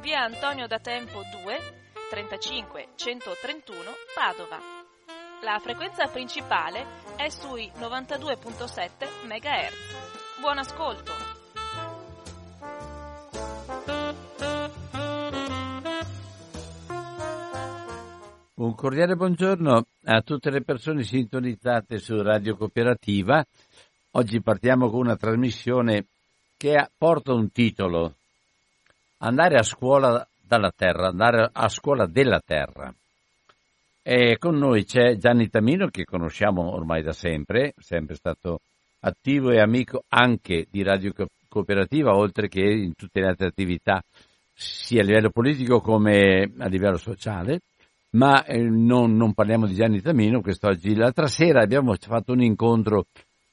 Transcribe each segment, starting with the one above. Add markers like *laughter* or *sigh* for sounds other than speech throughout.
via Antonio da Tempo 2, 35 131 Padova. La frequenza principale è sui 92.7 MHz. Buon ascolto! Un cordiale buongiorno a tutte le persone sintonizzate su Radio Cooperativa. Oggi partiamo con una trasmissione che porta un titolo andare a scuola dalla terra, andare a scuola della terra. E con noi c'è Gianni Tamino che conosciamo ormai da sempre, sempre stato attivo e amico anche di Radio Cooperativa, oltre che in tutte le altre attività, sia a livello politico come a livello sociale. Ma eh, non, non, parliamo di Gianni Tamino quest'oggi. L'altra sera abbiamo fatto un incontro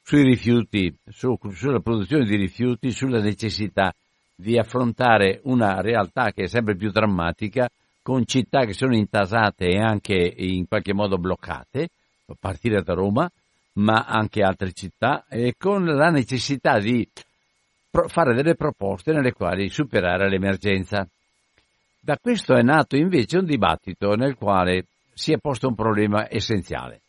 sui rifiuti, su, sulla produzione di rifiuti, sulla necessità di affrontare una realtà che è sempre più drammatica, con città che sono intasate e anche in qualche modo bloccate, a partire da Roma, ma anche altre città, e con la necessità di fare delle proposte nelle quali superare l'emergenza. Da questo è nato invece un dibattito nel quale si è posto un problema essenziale.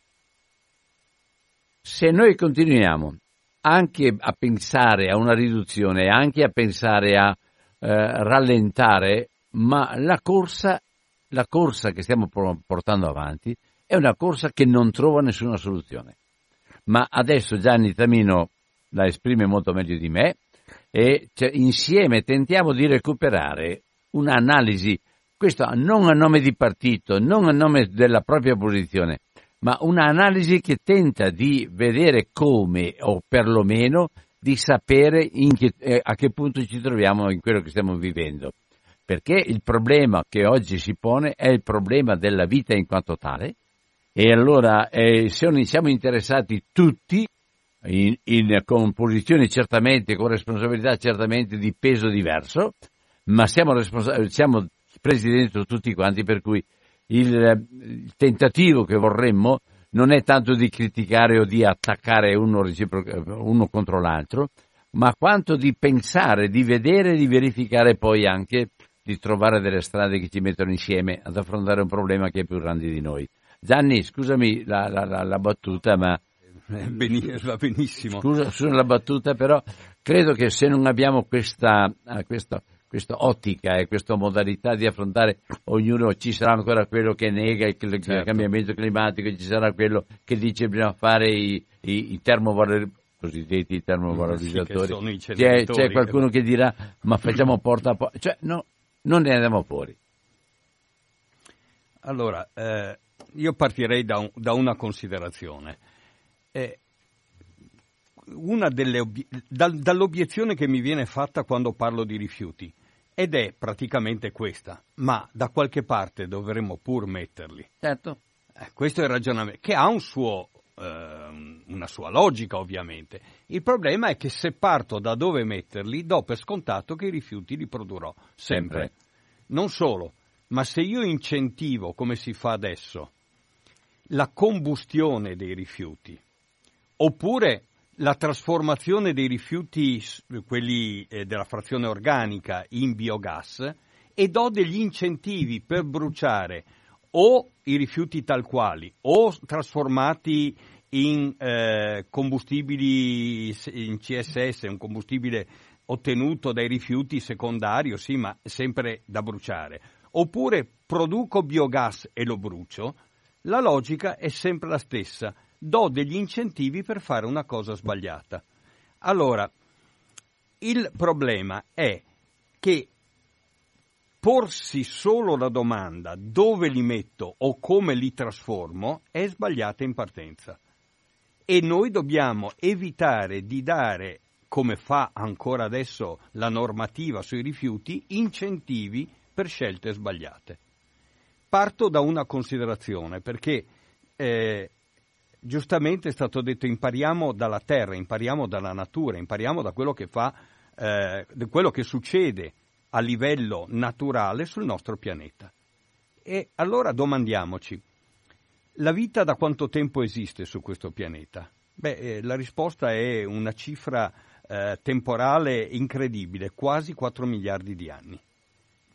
Se noi continuiamo anche a pensare a una riduzione, anche a pensare a eh, rallentare, ma la corsa, la corsa che stiamo portando avanti è una corsa che non trova nessuna soluzione. Ma adesso Gianni Tamino la esprime molto meglio di me e cioè, insieme tentiamo di recuperare un'analisi, questo non a nome di partito, non a nome della propria posizione, ma un'analisi che tenta di vedere come, o perlomeno di sapere che, eh, a che punto ci troviamo in quello che stiamo vivendo. Perché il problema che oggi si pone è il problema della vita in quanto tale, e allora eh, siamo interessati tutti, in, in, con posizioni certamente, con responsabilità certamente di peso diverso, ma siamo, responsa- siamo presi dentro tutti quanti, per cui il, il tentativo che vorremmo non è tanto di criticare o di attaccare uno, uno, contro l'altro, ma quanto di pensare, di vedere di verificare poi anche di trovare delle strade che ci mettono insieme ad affrontare un problema che è più grande di noi. Gianni, scusami la, la, la, la battuta, ma... *laughs* Va benissimo. Scusa, scusa la battuta, però credo che se non abbiamo questa, questa questa ottica e questa modalità di affrontare ognuno, ci sarà ancora quello che nega il, certo. cambiamento climatico, ci sarà quello che dice che bisogna fare i, i, i termovalorizzatori cosiddetti termovalorizzatori. Sì, c'è, c'è, qualcuno che... dirà ma facciamo porta a porta, cioè no, non ne andiamo fuori. Allora, eh, io partirei da, un, da una considerazione. Eh, una delle, dal, dall'obiezione che mi viene fatta quando parlo di rifiuti ed è praticamente questa, ma da qualche parte dovremmo pur metterli. Certo. Eh, questo è il ragionamento, che ha un suo, eh, una sua logica ovviamente. Il problema è che se parto da dove metterli, do per scontato che i rifiuti li produrrò sempre. sempre. Non solo, ma se io incentivo, come si fa adesso, la combustione dei rifiuti, oppure la trasformazione dei rifiuti, quelli eh, della frazione organica, in biogas e do degli incentivi per bruciare o i rifiuti tal quali o trasformati in eh, combustibili in CSS, un combustibile ottenuto dai rifiuti secondario, sì, ma sempre da bruciare, oppure produco biogas e lo brucio, la logica è sempre la stessa. Do degli incentivi per fare una cosa sbagliata. Allora, il problema è che porsi solo la domanda dove li metto o come li trasformo è sbagliata in partenza. E noi dobbiamo evitare di dare, come fa ancora adesso la normativa sui rifiuti, incentivi per scelte sbagliate. Parto da una considerazione, perché eh, giustamente è stato detto impariamo dalla terra, impariamo dalla natura, impariamo da quello che fa, eh, quello che succede a livello naturale sul nostro pianeta. E allora domandiamoci, la vita da quanto tempo esiste su questo pianeta? Beh, eh, la risposta è una cifra eh, temporale incredibile, quasi 4 miliardi di anni.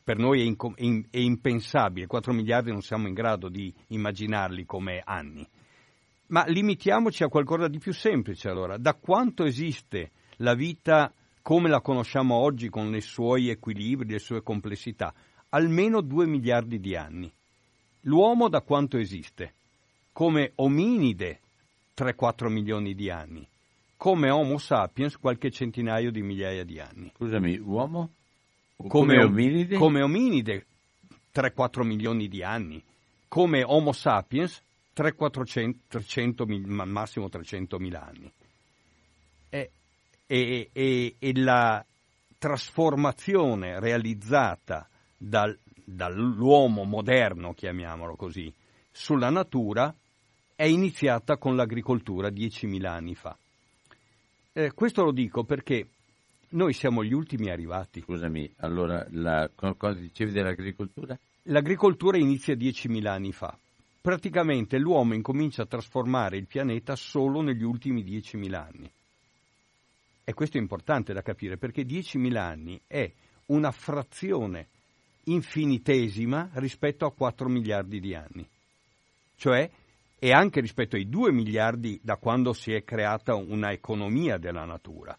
Per noi è, inco- è impensabile, 4 miliardi non siamo in grado di immaginarli come anni. Ma limitiamoci a qualcosa di più semplice allora. Da quanto esiste la vita come la conosciamo oggi con i suoi equilibri, le sue complessità? Almeno 2 miliardi di anni. L'uomo da quanto esiste? Come ominide 3-4 milioni di anni. Come Homo sapiens qualche centinaio di migliaia di anni. Scusami, uomo? Come, come ominide? Come ominide 3-4 milioni di anni. Come Homo sapiens 300-400, massimo 300 mila anni. E, e, e, e, la trasformazione realizzata dal, dall'uomo moderno, chiamiamolo così, sulla natura è iniziata con l'agricoltura 10.000 anni fa. Eh, questo lo dico perché noi siamo gli ultimi arrivati. Scusami, allora la, cosa dicevi dell'agricoltura? L'agricoltura inizia 10.000 anni fa praticamente l'uomo incomincia a trasformare il pianeta solo negli ultimi 10.000 anni. E questo è importante da capire perché 10.000 anni è una frazione infinitesima rispetto a 4 miliardi di anni. Cioè, e anche rispetto ai 2 miliardi da quando si è creata una economia della natura.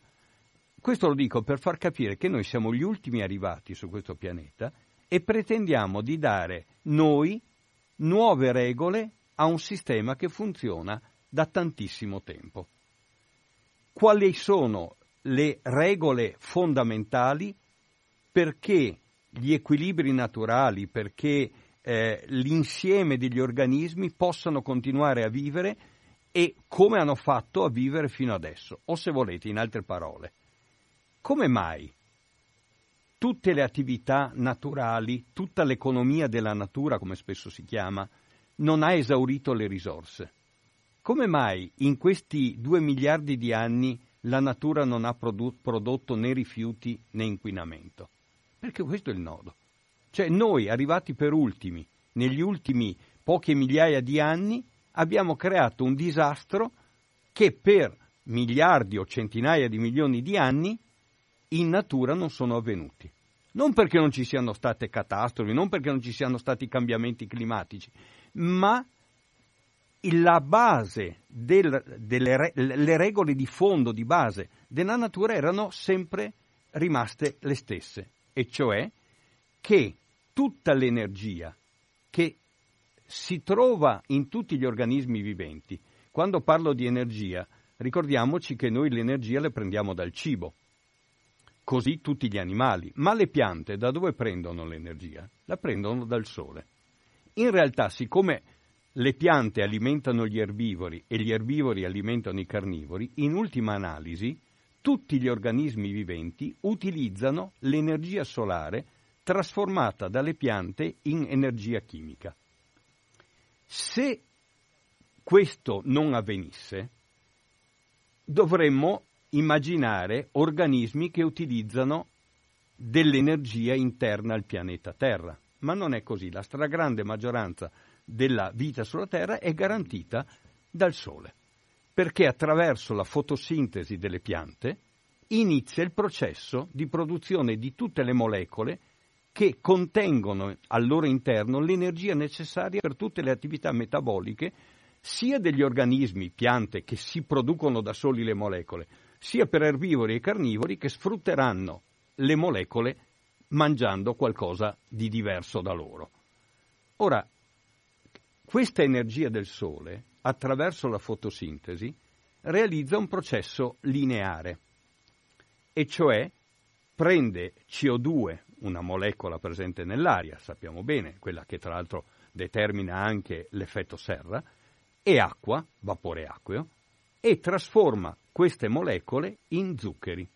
Questo lo dico per far capire che noi siamo gli ultimi arrivati su questo pianeta e pretendiamo di dare noi nuove regole a un sistema che funziona da tantissimo tempo. Quali sono le regole fondamentali perché gli equilibri naturali, perché eh, l'insieme degli organismi possano continuare a vivere e come hanno fatto a vivere fino adesso, o se volete, in altre parole, come mai tutte le attività naturali, tutta l'economia della natura, come spesso si chiama, non ha esaurito le risorse. Come mai in questi due miliardi di anni la natura non ha prodotto né rifiuti né inquinamento? Perché questo è il nodo. Cioè noi, arrivati per ultimi, negli ultimi poche migliaia di anni, abbiamo creato un disastro che per miliardi o centinaia di milioni di anni in natura non sono avvenuti. Non perché non ci siano state catastrofi, non perché non ci siano stati cambiamenti climatici, ma la base del, delle le regole di fondo, di base della natura erano sempre rimaste le stesse, e cioè che tutta l'energia che si trova in tutti gli organismi viventi, quando parlo di energia, ricordiamoci che noi l'energia la prendiamo dal cibo, così tutti gli animali. Ma le piante da dove prendono l'energia? La prendono dal sole. In realtà, siccome le piante alimentano gli erbivori e gli erbivori alimentano i carnivori, in ultima analisi tutti gli organismi viventi utilizzano l'energia solare trasformata dalle piante in energia chimica. Se questo non avvenisse, dovremmo immaginare organismi che utilizzano dell'energia interna al pianeta Terra. Ma non è così, la stragrande maggioranza della vita sulla Terra è garantita dal Sole, perché attraverso la fotosintesi delle piante inizia il processo di produzione di tutte le molecole che contengono al loro interno l'energia necessaria per tutte le attività metaboliche sia degli organismi, piante che si producono da soli le molecole, sia per erbivori e carnivori che sfrutteranno le molecole mangiando qualcosa di diverso da loro. Ora, questa energia del Sole, attraverso la fotosintesi, realizza un processo lineare, e cioè prende CO2, una molecola presente nell'aria, sappiamo bene, quella che tra l'altro determina anche l'effetto serra, e acqua, vapore acqueo, e trasforma queste molecole in zuccheri.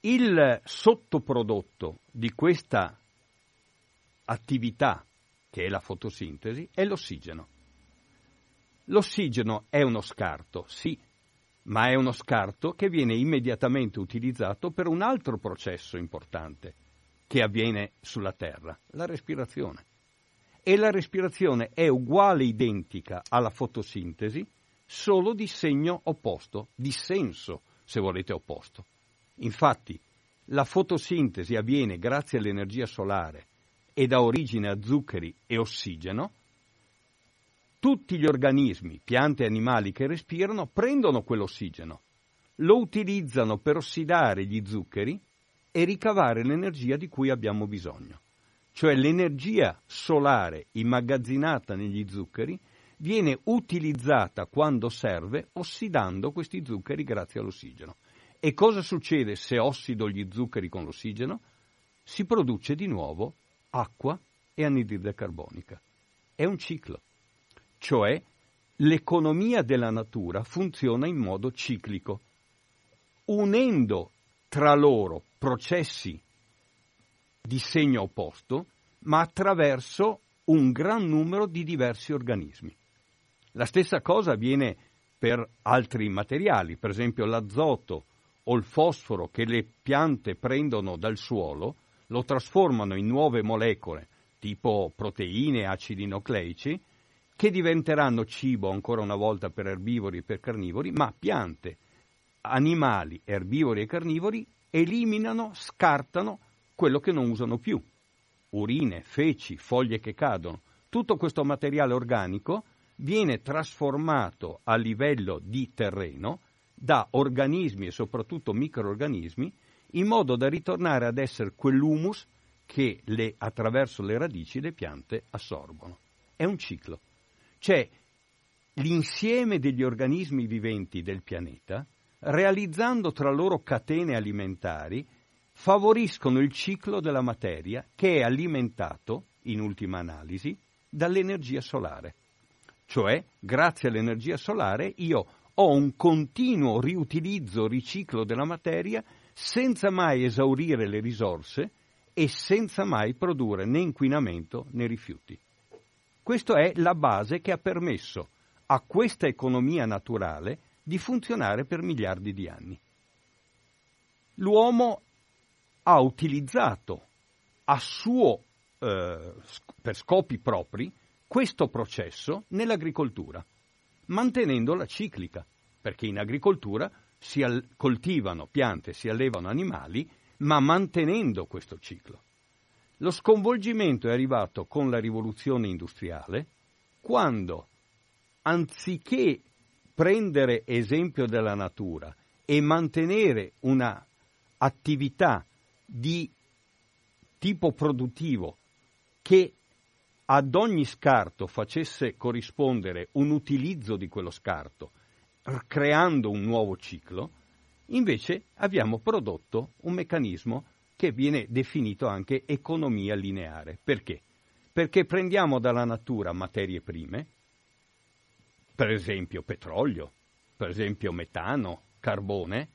Il sottoprodotto di questa attività, che è la fotosintesi, è l'ossigeno. L'ossigeno è uno scarto, sì, ma è uno scarto che viene immediatamente utilizzato per un altro processo importante che avviene sulla Terra, la respirazione. E la respirazione è uguale, identica alla fotosintesi, solo di segno opposto, di senso, se volete, opposto. Infatti, la fotosintesi avviene grazie all'energia solare e dà origine a zuccheri e ossigeno, tutti gli organismi, piante e animali che respirano, prendono quell'ossigeno, lo utilizzano per ossidare gli zuccheri e ricavare l'energia di cui abbiamo bisogno. Cioè l'energia solare immagazzinata negli zuccheri viene utilizzata quando serve ossidando questi zuccheri grazie all'ossigeno. E cosa succede se ossido gli zuccheri con l'ossigeno? Si produce di nuovo acqua e anidride carbonica. È un ciclo cioè l'economia della natura funziona in modo ciclico, unendo tra loro processi di segno opposto, ma attraverso un gran numero di diversi organismi. La stessa cosa avviene per altri materiali, per esempio l'azoto o il fosforo che le piante prendono dal suolo, lo trasformano in nuove molecole tipo proteine, acidi nucleici, che diventeranno cibo ancora una volta per erbivori e per carnivori, ma piante, animali, erbivori e carnivori eliminano, scartano quello che non usano più. Urine, feci, foglie che cadono. Tutto questo materiale organico viene trasformato a livello di terreno da organismi e soprattutto microorganismi in modo da ritornare ad essere quell'humus che le, attraverso le radici le piante assorbono. È un ciclo c'è l'insieme degli organismi viventi del pianeta, realizzando tra loro catene alimentari, favoriscono il ciclo della materia che è alimentato, in ultima analisi, dall'energia solare. Cioè, grazie all'energia solare, io ho un continuo riutilizzo, riciclo della materia senza mai esaurire le risorse e senza mai produrre né inquinamento né rifiuti. Questa è la base che ha permesso a questa economia naturale di funzionare per miliardi di anni. L'uomo ha utilizzato a suo, eh, per scopi propri questo processo nell'agricoltura, mantenendola ciclica, perché in agricoltura si coltivano piante, si allevano animali, ma mantenendo questo ciclo. Lo sconvolgimento è arrivato con la rivoluzione industriale, quando, anziché prendere esempio della natura e mantenere una attività di tipo produttivo che ad ogni scarto facesse corrispondere un utilizzo di quello scarto, creando un nuovo ciclo, invece abbiamo prodotto un meccanismo che viene definito anche economia lineare. Perché? Perché prendiamo dalla natura materie prime, per esempio petrolio, per esempio metano, carbone,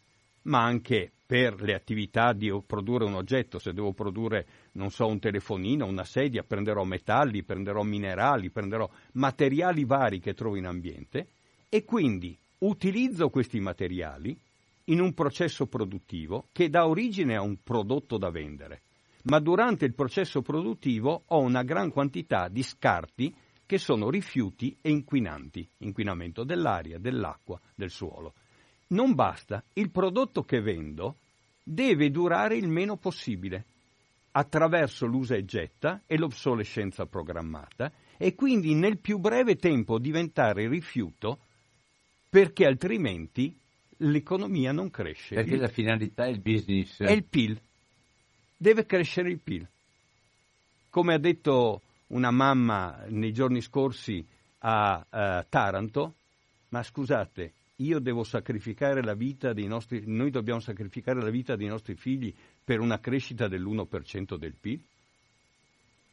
ma anche per le attività di produrre un oggetto, se devo produrre, non so, un telefonino, una sedia, prenderò metalli, prenderò minerali, prenderò materiali vari che trovo in ambiente e quindi utilizzo questi materiali in un processo produttivo che dà origine a un prodotto da vendere, ma durante il processo produttivo ho una gran quantità di scarti che sono rifiuti e inquinanti, inquinamento dell'aria, dell'acqua, del suolo. Non basta, il prodotto che vendo deve durare il meno possibile attraverso l'usa e getta e l'obsolescenza programmata e quindi nel più breve tempo diventare rifiuto perché altrimenti l'economia non cresce. Perché la finalità è il business. È il PIL. Deve crescere il PIL. Come ha detto una mamma nei giorni scorsi a uh, Taranto, ma scusate, io devo sacrificare la vita dei nostri, noi dobbiamo sacrificare la vita dei nostri figli per una crescita dell'1% del PIL?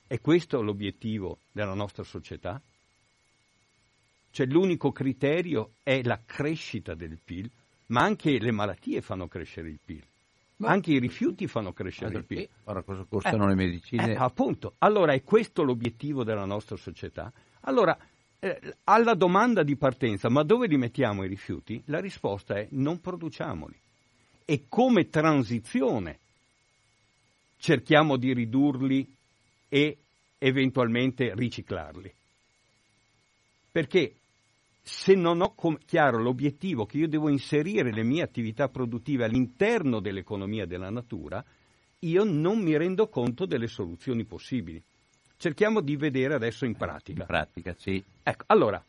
È questo l'obiettivo della nostra società? Cioè l'unico criterio è la crescita del PIL, ma anche le malattie fanno crescere il PIL. Ma anche i rifiuti fanno crescere il PIL. Ora cosa costano eh, le medicine? Eh, appunto, allora è questo l'obiettivo della nostra società? Allora, eh, alla domanda di partenza, ma dove li mettiamo i rifiuti? La risposta è non produciamoli. E come transizione cerchiamo di ridurli e eventualmente riciclarli. Perché se non ho chiaro l'obiettivo che io devo inserire le mie attività produttive all'interno dell'economia della natura, io non mi rendo conto delle soluzioni possibili. Cerchiamo di vedere adesso in pratica. In pratica, sì. Ecco, allora,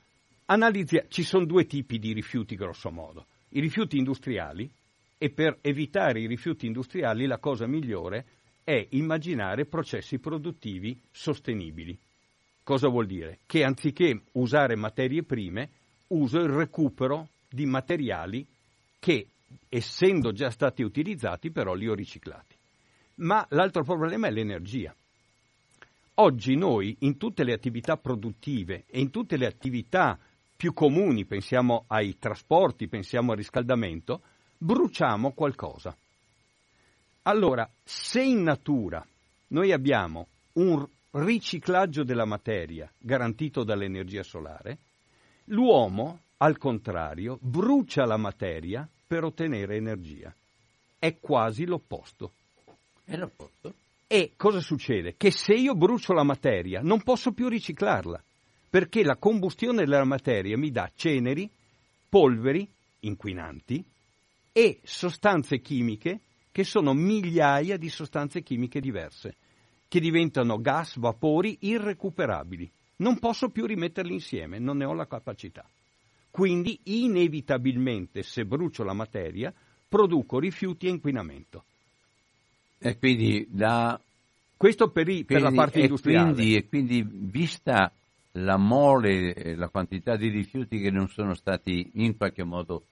analizia- ci sono due tipi di rifiuti grosso modo. I rifiuti industriali e per evitare i rifiuti industriali la cosa migliore è immaginare processi produttivi sostenibili. Cosa vuol dire? Che anziché usare materie prime, uso il recupero di materiali che, essendo già stati utilizzati, però li ho riciclati. Ma l'altro problema è l'energia. Oggi noi, in tutte le attività produttive e in tutte le attività più comuni, pensiamo ai trasporti, pensiamo al riscaldamento, bruciamo qualcosa. Allora, se in natura noi abbiamo un riciclaggio della materia garantito dall'energia solare, L'uomo, al contrario, brucia la materia per ottenere energia. È quasi l'opposto. È l'opposto. E cosa succede? Che se io brucio la materia non posso più riciclarla, perché la combustione della materia mi dà ceneri, polveri, inquinanti e sostanze chimiche che sono migliaia di sostanze chimiche diverse, che diventano gas, vapori irrecuperabili non posso più rimetterli insieme, non ne ho la capacità. Quindi inevitabilmente se brucio la materia produco rifiuti e inquinamento. E quindi da... Questo per, i, quindi, per la parte e industriale. Quindi, e quindi vista la mole la quantità di rifiuti che non sono stati in qualche modo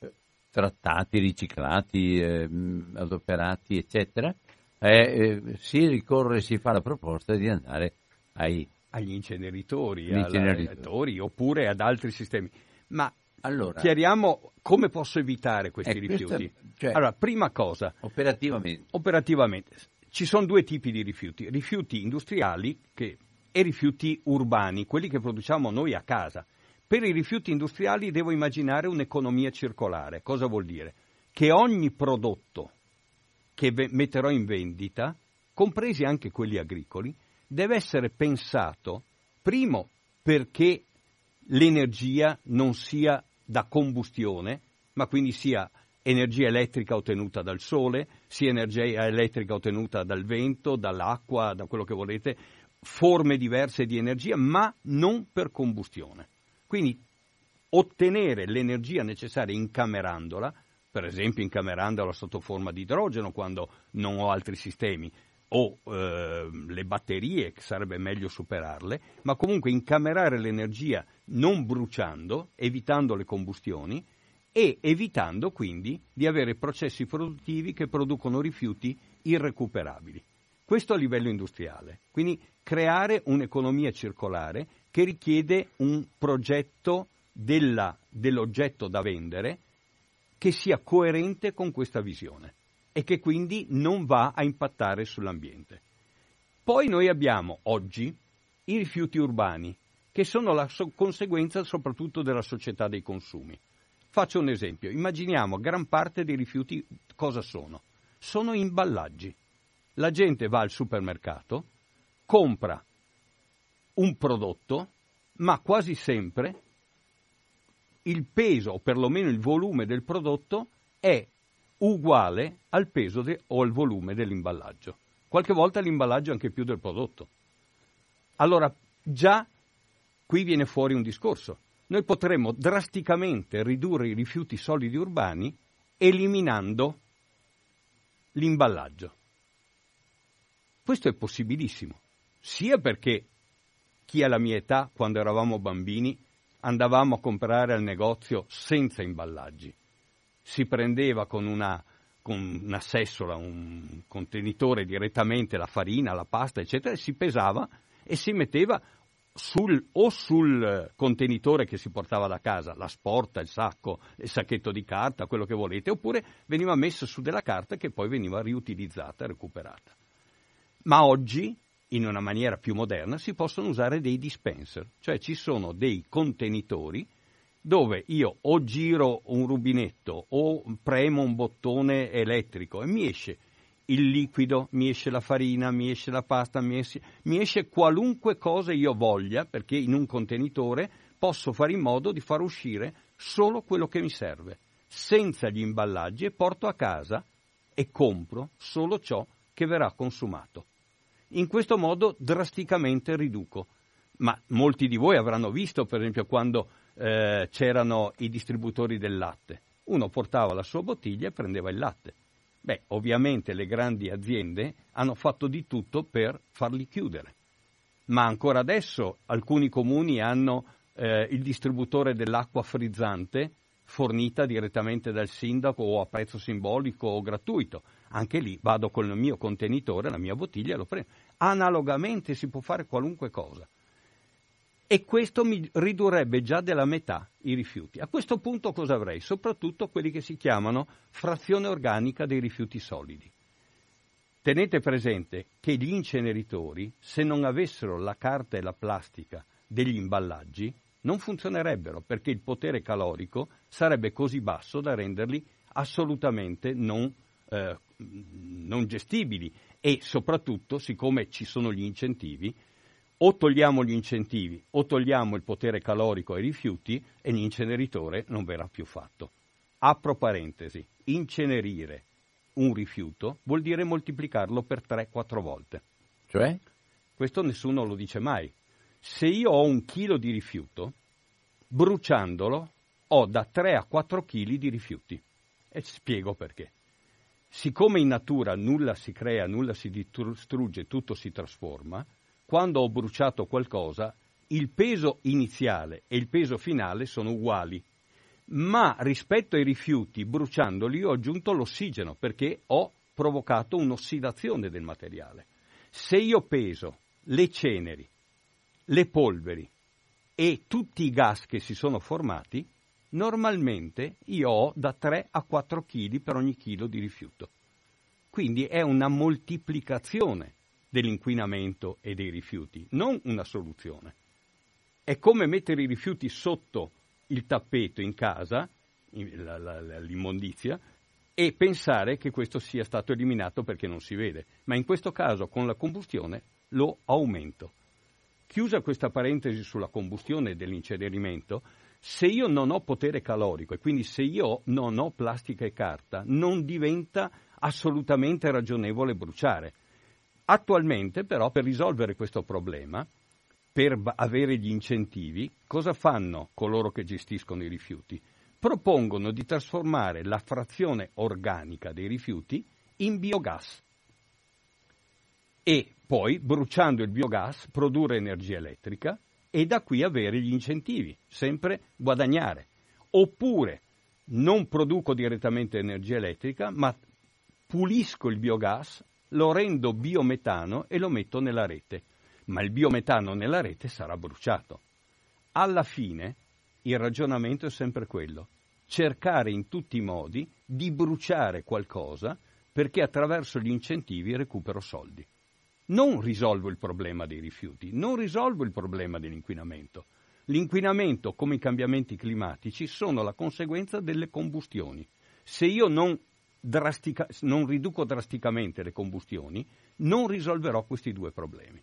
eh, trattati, riciclati, eh, adoperati, eccetera, eh, eh, si ricorre, si fa la proposta di andare ai agli inceneritori, inceneritori. oppure ad altri sistemi. Ma allora, chiariamo come posso evitare questi eh, rifiuti. Questa, cioè, allora, prima cosa, operativamente. operativamente. ci sono due tipi di rifiuti, rifiuti industriali che, e rifiuti urbani, quelli che produciamo noi a casa. Per i rifiuti industriali devo immaginare un'economia circolare. Cosa vuol dire? Che ogni prodotto che metterò in vendita, compresi anche quelli agricoli, deve essere pensato, primo, perché l'energia non sia da combustione, ma quindi sia energia elettrica ottenuta dal sole, sia energia elettrica ottenuta dal vento, dall'acqua, da quello che volete, forme diverse di energia, ma non per combustione. Quindi ottenere l'energia necessaria incamerandola, per esempio incamerandola sotto forma di idrogeno quando non ho altri sistemi, o eh, le batterie, che sarebbe meglio superarle, ma comunque incamerare l'energia non bruciando, evitando le combustioni e evitando quindi di avere processi produttivi che producono rifiuti irrecuperabili. Questo a livello industriale. Quindi creare un'economia circolare che richiede un progetto della, dell'oggetto da vendere che sia coerente con questa visione e che quindi non va a impattare sull'ambiente. Poi noi abbiamo oggi i rifiuti urbani, che sono la so- conseguenza soprattutto della società dei consumi. Faccio un esempio, immaginiamo gran parte dei rifiuti cosa sono? Sono imballaggi. La gente va al supermercato, compra un prodotto, ma quasi sempre il peso o perlomeno il volume del prodotto è uguale al peso de- o al volume dell'imballaggio. Qualche volta l'imballaggio è anche più del prodotto. Allora, già qui viene fuori un discorso. Noi potremmo drasticamente ridurre i rifiuti solidi urbani eliminando l'imballaggio. Questo è possibilissimo, sia perché chi ha la mia età, quando eravamo bambini, andavamo a comprare al negozio senza imballaggi. Si prendeva con una, con una sessola, un contenitore direttamente la farina, la pasta, eccetera, e si pesava e si metteva sul, o sul contenitore che si portava da casa, la sporta, il sacco, il sacchetto di carta, quello che volete, oppure veniva messo su della carta che poi veniva riutilizzata recuperata. Ma oggi, in una maniera più moderna, si possono usare dei dispenser, cioè ci sono dei contenitori dove io o giro un rubinetto o premo un bottone elettrico e mi esce il liquido, mi esce la farina, mi esce la pasta, mi esce, mi esce qualunque cosa io voglia, perché in un contenitore posso fare in modo di far uscire solo quello che mi serve, senza gli imballaggi e porto a casa e compro solo ciò che verrà consumato. In questo modo drasticamente riduco. Ma molti di voi avranno visto, per esempio, quando eh, c'erano i distributori del latte. Uno portava la sua bottiglia e prendeva il latte. Beh, ovviamente le grandi aziende hanno fatto di tutto per farli chiudere, ma ancora adesso alcuni comuni hanno eh, il distributore dell'acqua frizzante fornita direttamente dal sindaco o a prezzo simbolico o gratuito. Anche lì vado con il mio contenitore, la mia bottiglia e lo prendo. Analogamente si può fare qualunque cosa e questo mi ridurrebbe già della metà i rifiuti. A questo punto cosa avrei? Soprattutto quelli che si chiamano frazione organica dei rifiuti solidi. Tenete presente che gli inceneritori, se non avessero la carta e la plastica degli imballaggi, non funzionerebbero perché il potere calorico sarebbe così basso da renderli assolutamente non, eh, non gestibili e soprattutto, siccome ci sono gli incentivi, o togliamo gli incentivi o togliamo il potere calorico ai rifiuti e l'inceneritore non verrà più fatto. Apro parentesi, incenerire un rifiuto vuol dire moltiplicarlo per 3-4 volte. Cioè? Questo nessuno lo dice mai. Se io ho un chilo di rifiuto, bruciandolo ho da 3 a 4 kg di rifiuti. E spiego perché. Siccome in natura nulla si crea, nulla si distrugge, tutto si trasforma, quando ho bruciato qualcosa, il peso iniziale e il peso finale sono uguali. Ma rispetto ai rifiuti, bruciandoli, ho aggiunto l'ossigeno perché ho provocato un'ossidazione del materiale. Se io peso le ceneri, le polveri e tutti i gas che si sono formati, normalmente io ho da 3 a 4 kg per ogni chilo di rifiuto. Quindi è una moltiplicazione dell'inquinamento e dei rifiuti, non una soluzione. È come mettere i rifiuti sotto il tappeto in casa, l'immondizia, e pensare che questo sia stato eliminato perché non si vede. Ma in questo caso con la combustione lo aumento. Chiusa questa parentesi sulla combustione e dell'incenerimento, se io non ho potere calorico e quindi se io non ho plastica e carta, non diventa assolutamente ragionevole bruciare. Attualmente però per risolvere questo problema, per avere gli incentivi, cosa fanno coloro che gestiscono i rifiuti? Propongono di trasformare la frazione organica dei rifiuti in biogas e poi, bruciando il biogas, produrre energia elettrica e da qui avere gli incentivi, sempre guadagnare. Oppure non produco direttamente energia elettrica, ma pulisco il biogas lo rendo biometano e lo metto nella rete, ma il biometano nella rete sarà bruciato. Alla fine il ragionamento è sempre quello, cercare in tutti i modi di bruciare qualcosa perché attraverso gli incentivi recupero soldi. Non risolvo il problema dei rifiuti, non risolvo il problema dell'inquinamento. L'inquinamento, come i cambiamenti climatici, sono la conseguenza delle combustioni. Se io non drastica, non riduco drasticamente le combustioni, non risolverò questi due problemi.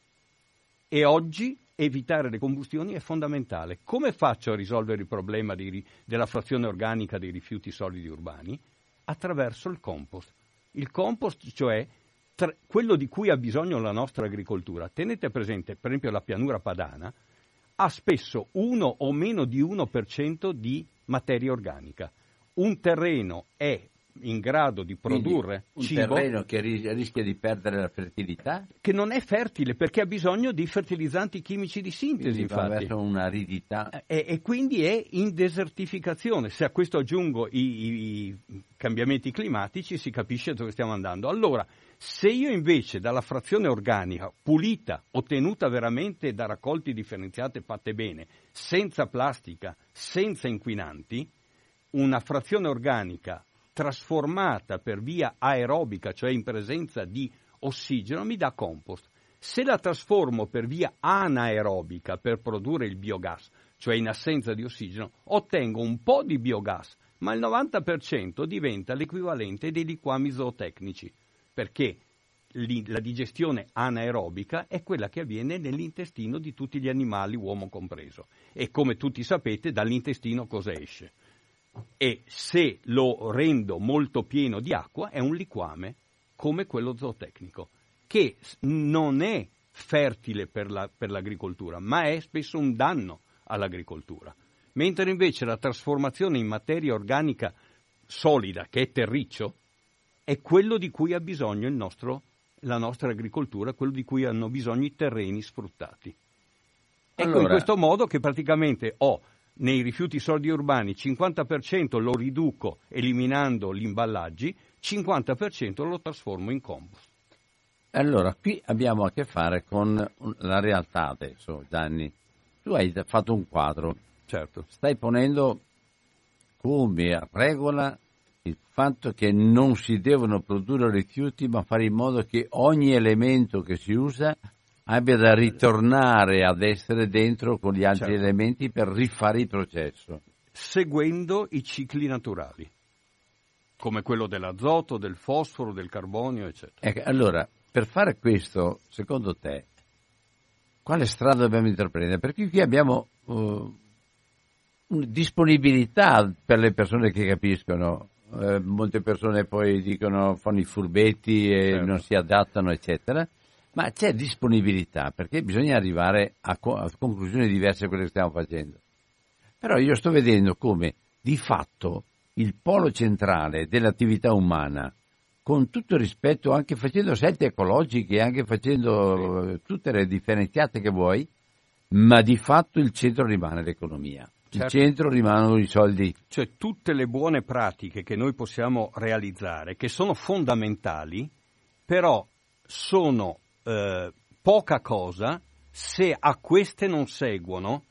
E oggi evitare le combustioni è fondamentale. Come faccio a risolvere il problema di, della frazione organica dei rifiuti solidi urbani? Attraverso il compost. Il compost, cioè tra, quello di cui ha bisogno la nostra agricoltura. Tenete presente, per esempio, la pianura padana ha spesso uno o meno di 1% di materia organica. Un terreno è in grado di produrre un cibo terreno che rischia di perdere la fertilità? Che non è fertile perché ha bisogno di fertilizzanti chimici di sintesi infatti. verso un'aridità. E, e, quindi è in desertificazione. Se a questo aggiungo i, i, i cambiamenti climatici si capisce dove stiamo andando. Allora se io invece dalla frazione organica pulita ottenuta veramente da raccolti differenziate fatte bene senza plastica senza inquinanti una frazione organica trasformata per via aerobica, cioè in presenza di ossigeno, mi dà compost. Se la trasformo per via anaerobica per produrre il biogas, cioè in assenza di ossigeno, ottengo un po' di biogas, ma il 90% diventa l'equivalente dei liquami zootecnici, perché la digestione anaerobica è quella che avviene nell'intestino di tutti gli animali, uomo compreso. E come tutti sapete, dall'intestino cosa esce? E se lo rendo molto pieno di acqua è un liquame come quello zootecnico, che non è fertile per, la, per l'agricoltura, ma è spesso un danno all'agricoltura. Mentre invece la trasformazione in materia organica solida, che è terriccio, è quello di cui ha bisogno nostro, la nostra agricoltura, quello di cui hanno bisogno i terreni sfruttati. Ecco allora, in questo modo che praticamente ho nei rifiuti solidi urbani 50% lo riduco eliminando gli imballaggi, 50% lo trasformo in compost. Allora, qui abbiamo a che fare con la realtà adesso, Gianni. Tu hai fatto un quadro, certo. stai ponendo come regola il fatto che non si devono produrre rifiuti, ma fare in modo che ogni elemento che si usa abbia da ritornare ad essere dentro con gli altri certo. elementi per rifare il processo. Seguendo i cicli naturali, come quello dell'azoto, del fosforo, del carbonio, eccetera. Ecco, allora, per fare questo, secondo te, quale strada dobbiamo intraprendere? Perché qui abbiamo uh, disponibilità per le persone che capiscono. Uh, molte persone poi dicono fanno i furbetti e certo. non si adattano, eccetera ma c'è disponibilità perché bisogna arrivare a, co- a conclusioni diverse da quelle che stiamo facendo. Però io sto vedendo come di fatto il polo centrale dell'attività umana, con tutto rispetto, anche facendo scelte ecologiche, anche facendo tutte le differenziate che vuoi, ma di fatto il centro rimane l'economia. Certo. Il centro rimangono i soldi. Cioè tutte le buone pratiche che noi possiamo realizzare, che sono fondamentali, però sono eh, poca cosa se a queste non seguono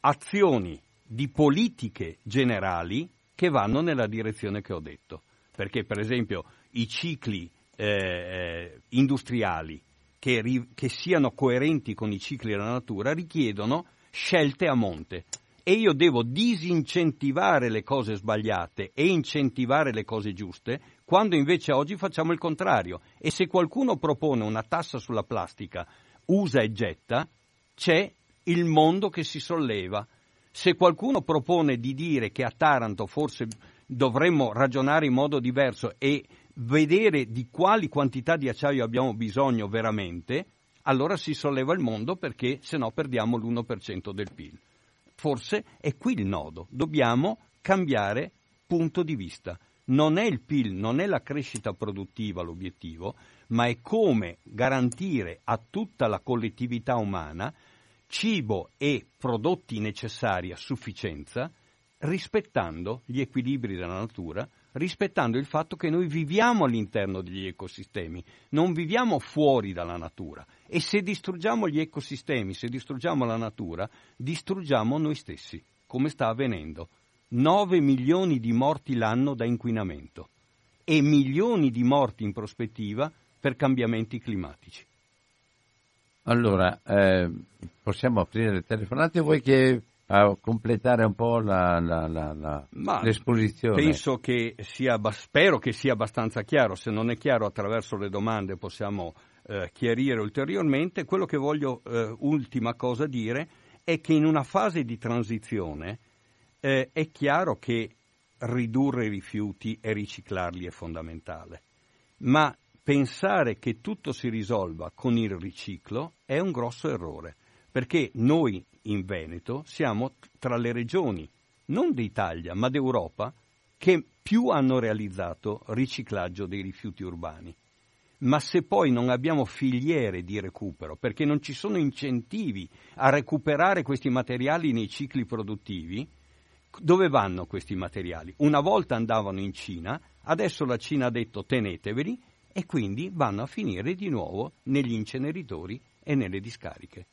azioni di politiche generali che vanno nella direzione che ho detto. Perché per esempio i cicli eh, eh industriali che, ri- che siano coerenti con i cicli della natura richiedono scelte a monte e io devo disincentivare le cose sbagliate e incentivare le cose giuste, quando invece oggi facciamo il contrario. E se qualcuno propone una tassa sulla plastica, usa e getta, c'è il mondo che si solleva. Se qualcuno propone di dire che a Taranto forse dovremmo ragionare in modo diverso e vedere di quali quantità di acciaio abbiamo bisogno veramente, allora si solleva il mondo perché se no perdiamo l'1% del PIL. Forse è qui il nodo, dobbiamo cambiare punto di vista. Non è il PIL, non è la crescita produttiva l'obiettivo, ma è come garantire a tutta la collettività umana cibo e prodotti necessari a sufficienza, rispettando gli equilibri della natura, rispettando il fatto che noi viviamo all'interno degli ecosistemi, non viviamo fuori dalla natura e se distruggiamo gli ecosistemi, se distruggiamo la natura, distruggiamo noi stessi, come sta avvenendo. 9 milioni di morti l'anno da inquinamento e milioni di morti in prospettiva per cambiamenti climatici. Allora, eh, possiamo aprire le telefonate? Vuoi che a completare un po' la, la, la, l'esposizione. Penso che sia, spero che sia abbastanza chiaro, se non è chiaro attraverso le domande possiamo eh, chiarire ulteriormente. Quello che voglio, eh, ultima cosa dire, è che in una fase di transizione eh, è chiaro che ridurre i rifiuti e riciclarli è fondamentale, ma pensare che tutto si risolva con il riciclo è un grosso errore, perché noi in Veneto siamo tra le regioni, non d'Italia, ma d'Europa, che più hanno realizzato riciclaggio dei rifiuti urbani. Ma se poi non abbiamo filiere di recupero, perché non ci sono incentivi a recuperare questi materiali nei cicli produttivi, dove vanno questi materiali? Una volta andavano in Cina, adesso la Cina ha detto teneteveli e quindi vanno a finire di nuovo negli inceneritori e nelle discariche.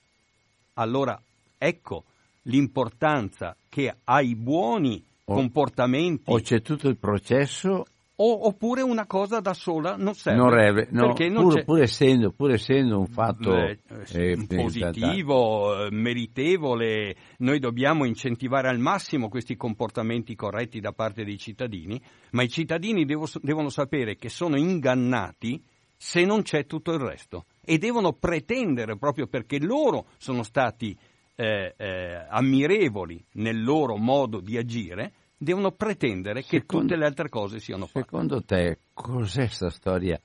Allora ecco l'importanza che ai buoni o, comportamenti. O c'è tutto il processo. O, oppure una cosa da sola non serve. Non reve, no, non pur, pur, essendo, pur, essendo, un fatto eh, eh, positivo, eh, meritevole, noi dobbiamo incentivare al massimo questi comportamenti corretti da parte dei cittadini, ma i cittadini devo, devono sapere che sono ingannati se non c'è tutto il resto e devono pretendere proprio perché loro sono stati eh, eh, ammirevoli nel loro modo di agire, devono pretendere che tutte le altre cose siano fatte. Secondo te cos'è questa storia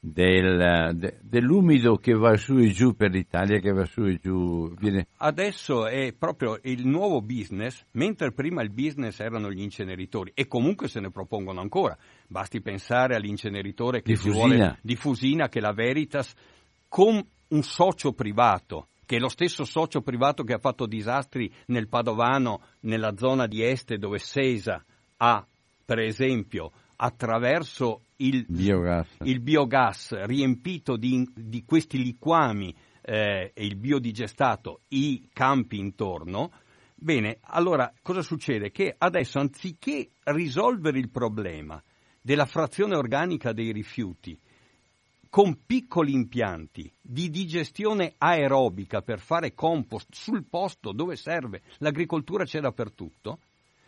del, de, dell'umido che va su e giù per l'Italia, che va su e giù? Viene... Adesso è proprio il nuovo business, mentre prima il business erano gli inceneritori e comunque se ne propongono ancora. Basti pensare all'inceneritore che di si Fusina. vuole di Fusina, che la Veritas, con un socio privato che è lo stesso socio privato che ha fatto disastri nel Padovano, nella zona di Este, dove Sesa ha, per esempio, attraverso il biogas, il biogas riempito di, di, questi liquami eh, e il biodigestato i campi intorno, bene, allora cosa succede? Che adesso anziché risolvere il problema della frazione organica dei rifiuti, con piccoli impianti di digestione aerobica per fare compost sul posto dove serve, l'agricoltura c'è dappertutto,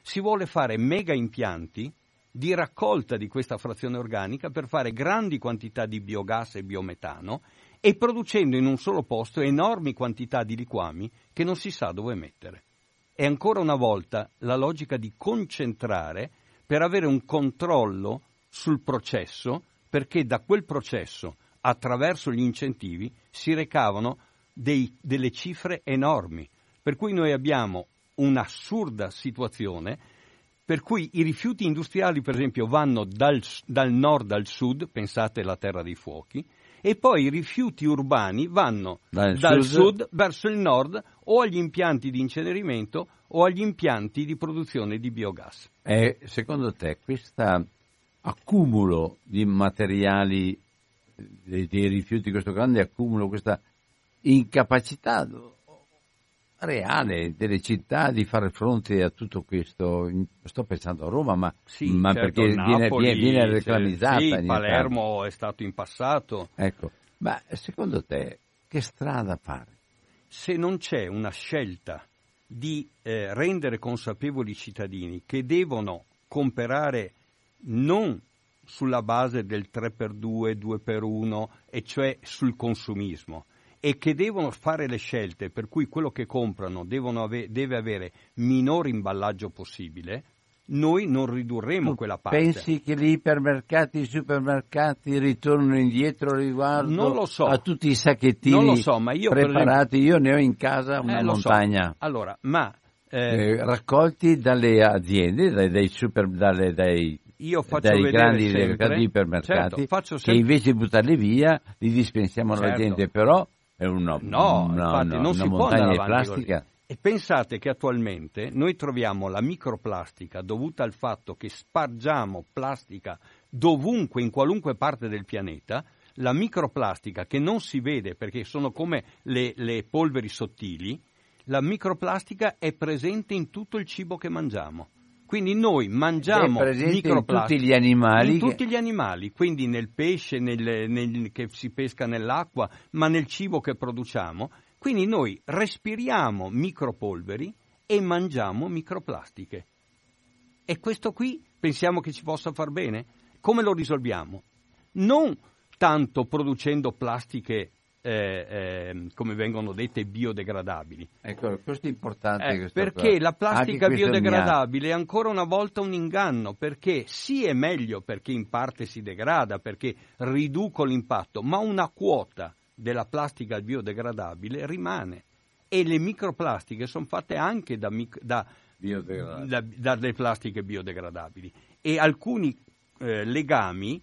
si vuole fare mega impianti di raccolta di questa frazione organica per fare grandi quantità di biogas e biometano e producendo in un solo posto enormi quantità di liquami che non si sa dove mettere. È ancora una volta la logica di concentrare per avere un controllo sul processo perché da quel processo, attraverso gli incentivi, si recavano dei, delle cifre enormi. Per cui noi abbiamo un'assurda situazione per cui i rifiuti industriali, per esempio, vanno dal, dal nord al sud, pensate alla terra dei fuochi, e poi i rifiuti urbani vanno dal, dal sud. sud. verso il nord o agli impianti di incenerimento o agli impianti di produzione di biogas. E secondo te questa accumulo di materiali, dei, dei rifiuti, questo grande accumulo, questa incapacità reale delle città di fare fronte a tutto questo. Sto pensando a Roma, ma, sì, ma certo, perché Napoli, viene, viene reclamizzata. Sì, Palermo è stato in passato. Ecco, ma secondo te che strada fare? Se non c'è una scelta di eh, rendere consapevoli i cittadini che devono comprare non sulla base del 3x2, 2x1, e cioè sul consumismo, e che devono fare le scelte per cui quello che comprano ave- deve avere minore imballaggio possibile, noi non ridurremo tu quella parte. Pensi che gli ipermercati i supermercati ritornino indietro riguardo so. a tutti i sacchettini so, io preparati? Esempio... Io ne ho in casa una eh, montagna. So. Allora, ma eh... Eh, raccolti dalle aziende, dai, dai, super, dalle, dai io faccio dai grandi sempre, ipermercati certo, che invece di buttarli via li dispensiamo alla certo. gente, però è una, no, una, infatti, una, non si può montagna di plastica. Così. E pensate che attualmente noi troviamo la microplastica dovuta al fatto che spargiamo plastica dovunque, in qualunque parte del pianeta, la microplastica che non si vede perché sono come le, le polveri sottili, la microplastica è presente in tutto il cibo che mangiamo. Quindi noi mangiamo microplastica in tutti gli animali. In tutti gli animali, quindi nel pesce nel, nel, che si pesca nell'acqua, ma nel cibo che produciamo. Quindi noi respiriamo micropolveri e mangiamo microplastiche. E questo qui pensiamo che ci possa far bene? Come lo risolviamo? Non tanto producendo plastiche eh, eh, come vengono dette biodegradabili. Ecco, questo è importante. Eh, perché qua. la plastica biodegradabile è ancora una volta un inganno, perché sì è meglio perché in parte si degrada, perché riduco l'impatto, ma una quota della plastica biodegradabile rimane e le microplastiche sono fatte anche da, da, da, dalle plastiche biodegradabili e alcuni eh, legami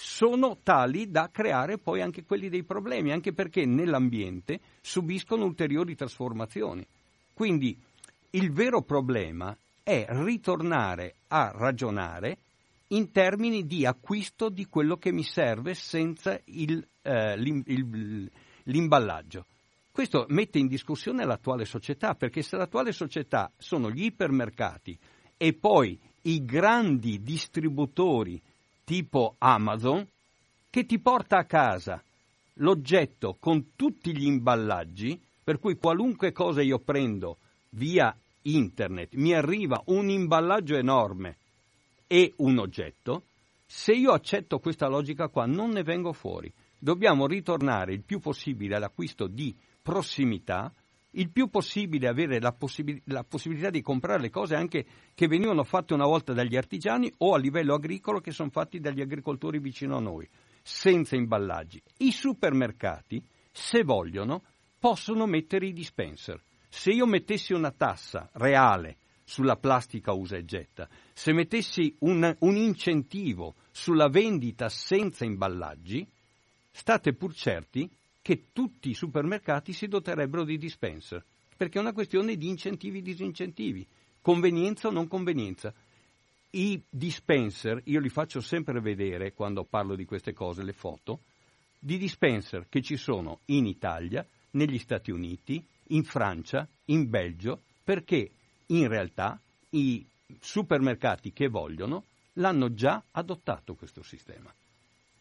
sono tali da creare poi anche quelli dei problemi, anche perché nell'ambiente subiscono ulteriori trasformazioni. Quindi il vero problema è ritornare a ragionare in termini di acquisto di quello che mi serve senza il, eh, l'imballaggio. Questo mette in discussione l'attuale società, perché se l'attuale società sono gli ipermercati e poi i grandi distributori tipo Amazon, che ti porta a casa l'oggetto con tutti gli imballaggi, per cui qualunque cosa io prendo via internet mi arriva un imballaggio enorme e un oggetto, se io accetto questa logica qua non ne vengo fuori. Dobbiamo ritornare il più possibile all'acquisto di prossimità, il più possibile avere la, possib- la, possibilità di comprare le cose anche che venivano fatte una volta dagli artigiani o a livello agricolo che sono fatti dagli agricoltori vicino a noi, senza imballaggi. I supermercati, se vogliono, possono mettere i dispenser. Se io mettessi una tassa reale sulla plastica usa e getta, se mettessi un, un incentivo sulla vendita senza imballaggi, state pur certi che tutti i supermercati si doterebbero di dispenser, perché è una questione di incentivi e disincentivi, convenienza o non convenienza. I dispenser, io li faccio sempre vedere quando parlo di queste cose, le foto, di dispenser che ci sono in Italia, negli Stati Uniti, in Francia, in Belgio, perché in realtà i supermercati che vogliono l'hanno già adottato questo sistema.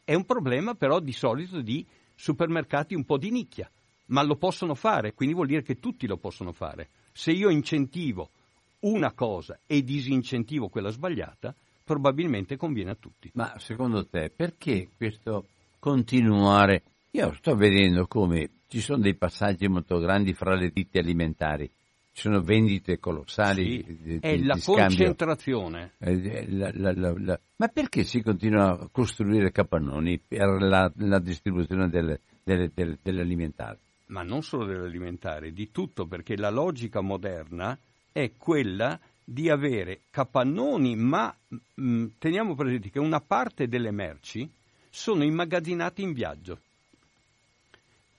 È un problema però di solito di supermercati un po' di nicchia, ma lo possono fare, quindi vuol dire che tutti lo possono fare. Se io incentivo una cosa e disincentivo quella sbagliata, probabilmente conviene a tutti. Ma secondo te perché questo continuare? Io sto vedendo come ci sono dei passaggi molto grandi fra le ditte alimentari ci sono vendite colossali. Sì, di, è di, la di concentrazione. Eh, la, la, la, ma perché si continua a costruire capannoni per la, distribuzione delle, delle, delle, dell'alimentare? Ma non solo dell'alimentare, di tutto, perché la logica moderna è quella di avere capannoni, ma mh, mm, teniamo presente che una parte delle merci sono immagazzinate in viaggio.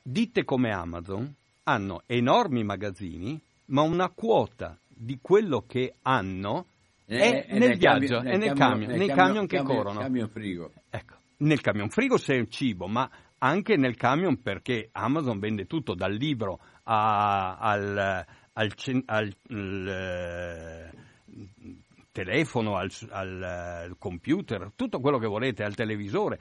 Ditte come Amazon hanno enormi magazzini ma una quota di quello che hanno è, è nel, viaggio, è nel, camion, nel camion, che camion, corrono. Camion frigo. Ecco, nel camion frigo c'è il cibo, ma anche nel camion perché Amazon vende tutto, dal libro a, al, al, al, al eh, telefono, al, al, computer, tutto quello che volete, al televisore.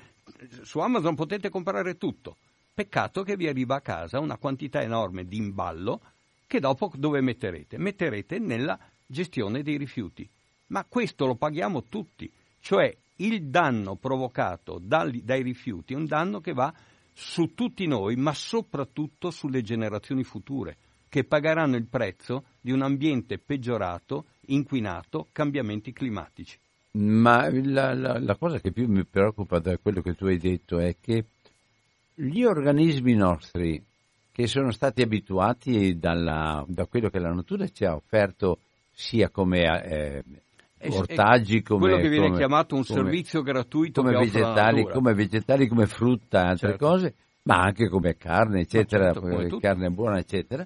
Su Amazon potete comprare tutto. Peccato che vi arriva a casa una quantità enorme di imballo che dopo dove metterete? Metterete nella gestione dei rifiuti. Ma questo lo paghiamo tutti, cioè il danno provocato dai, dai rifiuti è un danno che va su tutti noi, ma soprattutto sulle generazioni future, che pagheranno il prezzo di un ambiente peggiorato, inquinato, cambiamenti climatici. Ma la, la, la, cosa che più mi preoccupa da quello che tu hai detto è che gli organismi nostri che sono stati abituati dalla, da quello che la natura ci ha offerto sia come eh, ortaggi, come quello che viene come, chiamato un come, servizio gratuito come vegetali, come vegetali, come frutta, altre certo. cose, ma anche come carne, eccetera, certo, carne buona, eccetera.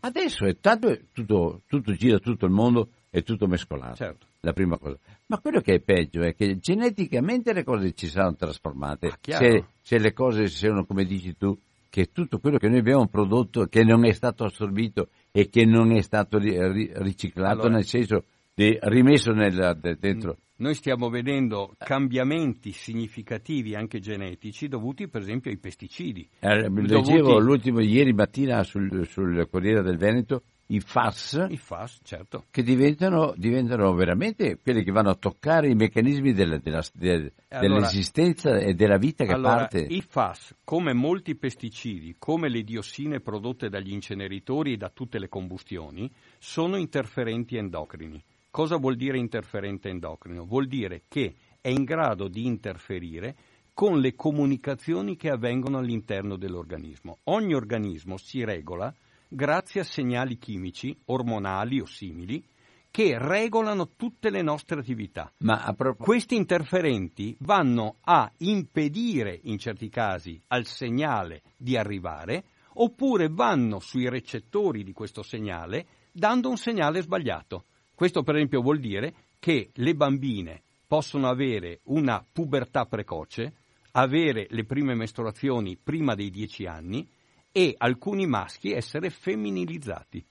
Adesso è tanto, tutto, tutto gira tutto il mondo, è tutto mescolato. Certo. La prima cosa. Ma quello che è peggio è che geneticamente le cose ci saranno trasformate. Ah, se, se le cose sono come dici tu, che tutto quello che noi abbiamo prodotto che non è stato assorbito e che non è stato riciclato, allora, nel senso di rimesso nel, dentro. Noi stiamo vedendo cambiamenti significativi anche genetici dovuti per esempio ai pesticidi. Eh, leggevo dovuti... l'ultimo ieri mattina sul, sul Corriere del Veneto i FAS, I FAS certo. che diventano, diventano, veramente quelli che vanno a toccare i meccanismi della, della, della, allora, dell'esistenza e della vita che allora, parte. I FAS, come molti pesticidi, come le diossine prodotte dagli inceneritori e da tutte le combustioni, sono interferenti endocrini. Cosa vuol dire interferente endocrino? Vuol dire che è in grado di interferire con le comunicazioni che avvengono all'interno dell'organismo. Ogni organismo si regola grazie a segnali chimici, ormonali o simili, che regolano tutte le nostre attività. Pro... Questi interferenti vanno a impedire, in certi casi, al segnale di arrivare, oppure vanno sui recettori di questo segnale dando un segnale sbagliato. Questo, per esempio, vuol dire che le bambine possono avere una pubertà precoce, avere le prime mestruazioni prima dei 10 anni e alcuni maschi essere femminilizzati.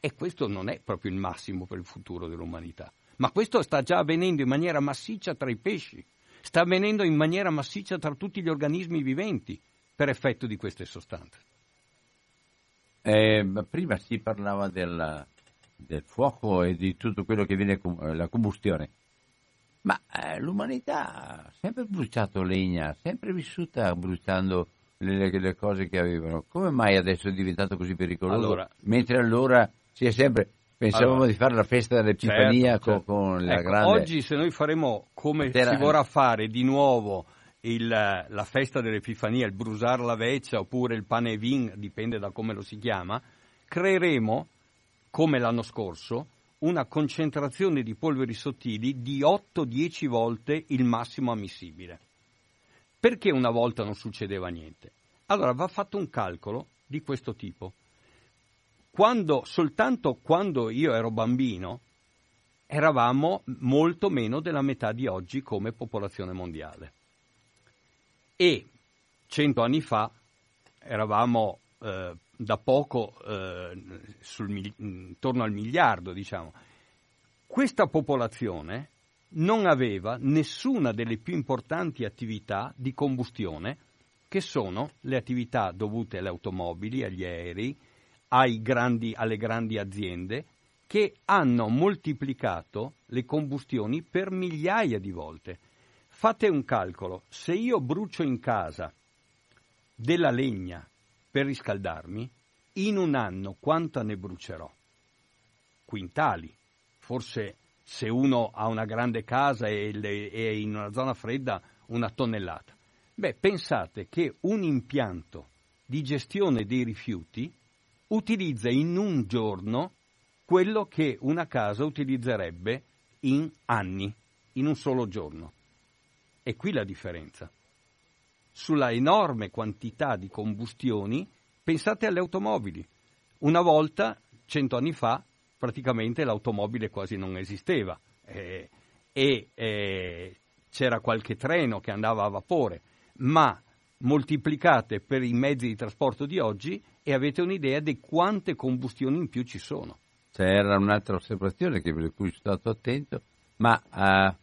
E questo non è proprio il massimo per il futuro dell'umanità. Ma questo sta già avvenendo in maniera massiccia tra i pesci, sta avvenendo in maniera massiccia tra tutti gli organismi viventi per effetto di queste sostanze. Eh, prima si parlava della, del fuoco e di tutto quello che viene eh, la combustione. Ma eh, l'umanità ha sempre bruciato legna, sempre vissuta bruciando le, le, cose che avevano. Come mai adesso è diventato così pericoloso? Allora, Mentre allora si è sempre Pensavamo allora, di fare la festa dell'Epifania certo, certo. con, con la ecco, grande... Oggi se noi faremo come Terra... si vorrà fare di nuovo il, la festa dell'Epifania, il brusare la veccia oppure il pane e vin, dipende da come lo si chiama, creeremo, come l'anno scorso, una concentrazione di polveri sottili di 8-10 volte il massimo ammissibile. Perché una volta non succedeva niente? Allora va fatto un calcolo di questo tipo quando, soltanto quando io ero bambino eravamo molto meno della metà di oggi come popolazione mondiale. E cento anni fa eravamo eh, da poco eh, sul, intorno al miliardo, diciamo. Questa popolazione non aveva nessuna delle più importanti attività di combustione, che sono le attività dovute alle automobili, agli aerei, grandi, alle grandi aziende che hanno moltiplicato le combustioni per migliaia di volte. Fate un calcolo, se io brucio in casa della legna per riscaldarmi, in un anno quanta ne brucerò? Quintali. Forse se uno ha una grande casa e è in una zona fredda una tonnellata. Beh, pensate che un impianto di gestione dei rifiuti utilizza in un giorno quello che una casa utilizzerebbe in anni, in un solo giorno. E qui la differenza. Sulla enorme quantità di combustioni, pensate alle automobili. Una volta, cento anni fa, praticamente l'automobile quasi non esisteva eh, e eh, c'era qualche treno che andava a vapore, ma moltiplicate per i mezzi di trasporto di oggi e avete un'idea di quante combustioni in più ci sono. C'era un'altra osservazione che, per cui sono stato attento, ma uh,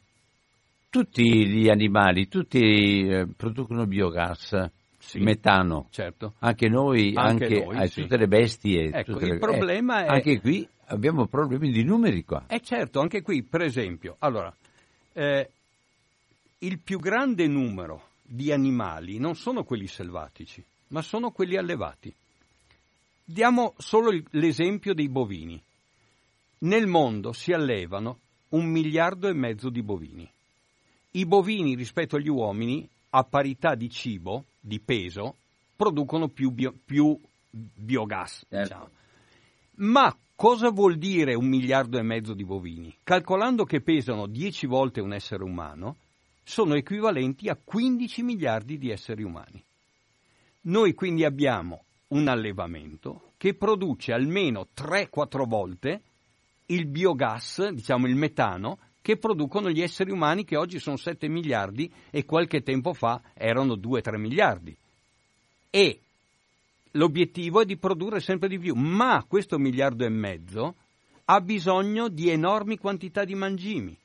tutti gli animali, tutti uh, producono biogas, sì, metano, certo. anche noi, anche, anche noi, eh, sì. tutte le bestie. Ecco, tutte il le... problema eh, è... Anche qui abbiamo problemi di numeri qua. Eh certo, anche qui, per esempio, allora, eh, il più grande numero di animali non sono quelli selvatici, ma sono quelli allevati. Diamo solo l'esempio dei bovini. Nel mondo si allevano un miliardo e mezzo di bovini. I bovini rispetto agli uomini, a parità di cibo, di peso, producono più, bio, più biogas. Certo. Diciamo. Ma cosa vuol dire un miliardo e mezzo di bovini? Calcolando che pesano 10 volte un essere umano, sono equivalenti a 15 miliardi di esseri umani. Noi quindi abbiamo un allevamento che produce almeno 3-4 volte il biogas, diciamo il metano, che producono gli esseri umani che oggi sono 7 miliardi e qualche tempo fa erano 2-3 miliardi. E l'obiettivo è di produrre sempre di più, ma questo miliardo e mezzo ha bisogno di enormi quantità di mangimi,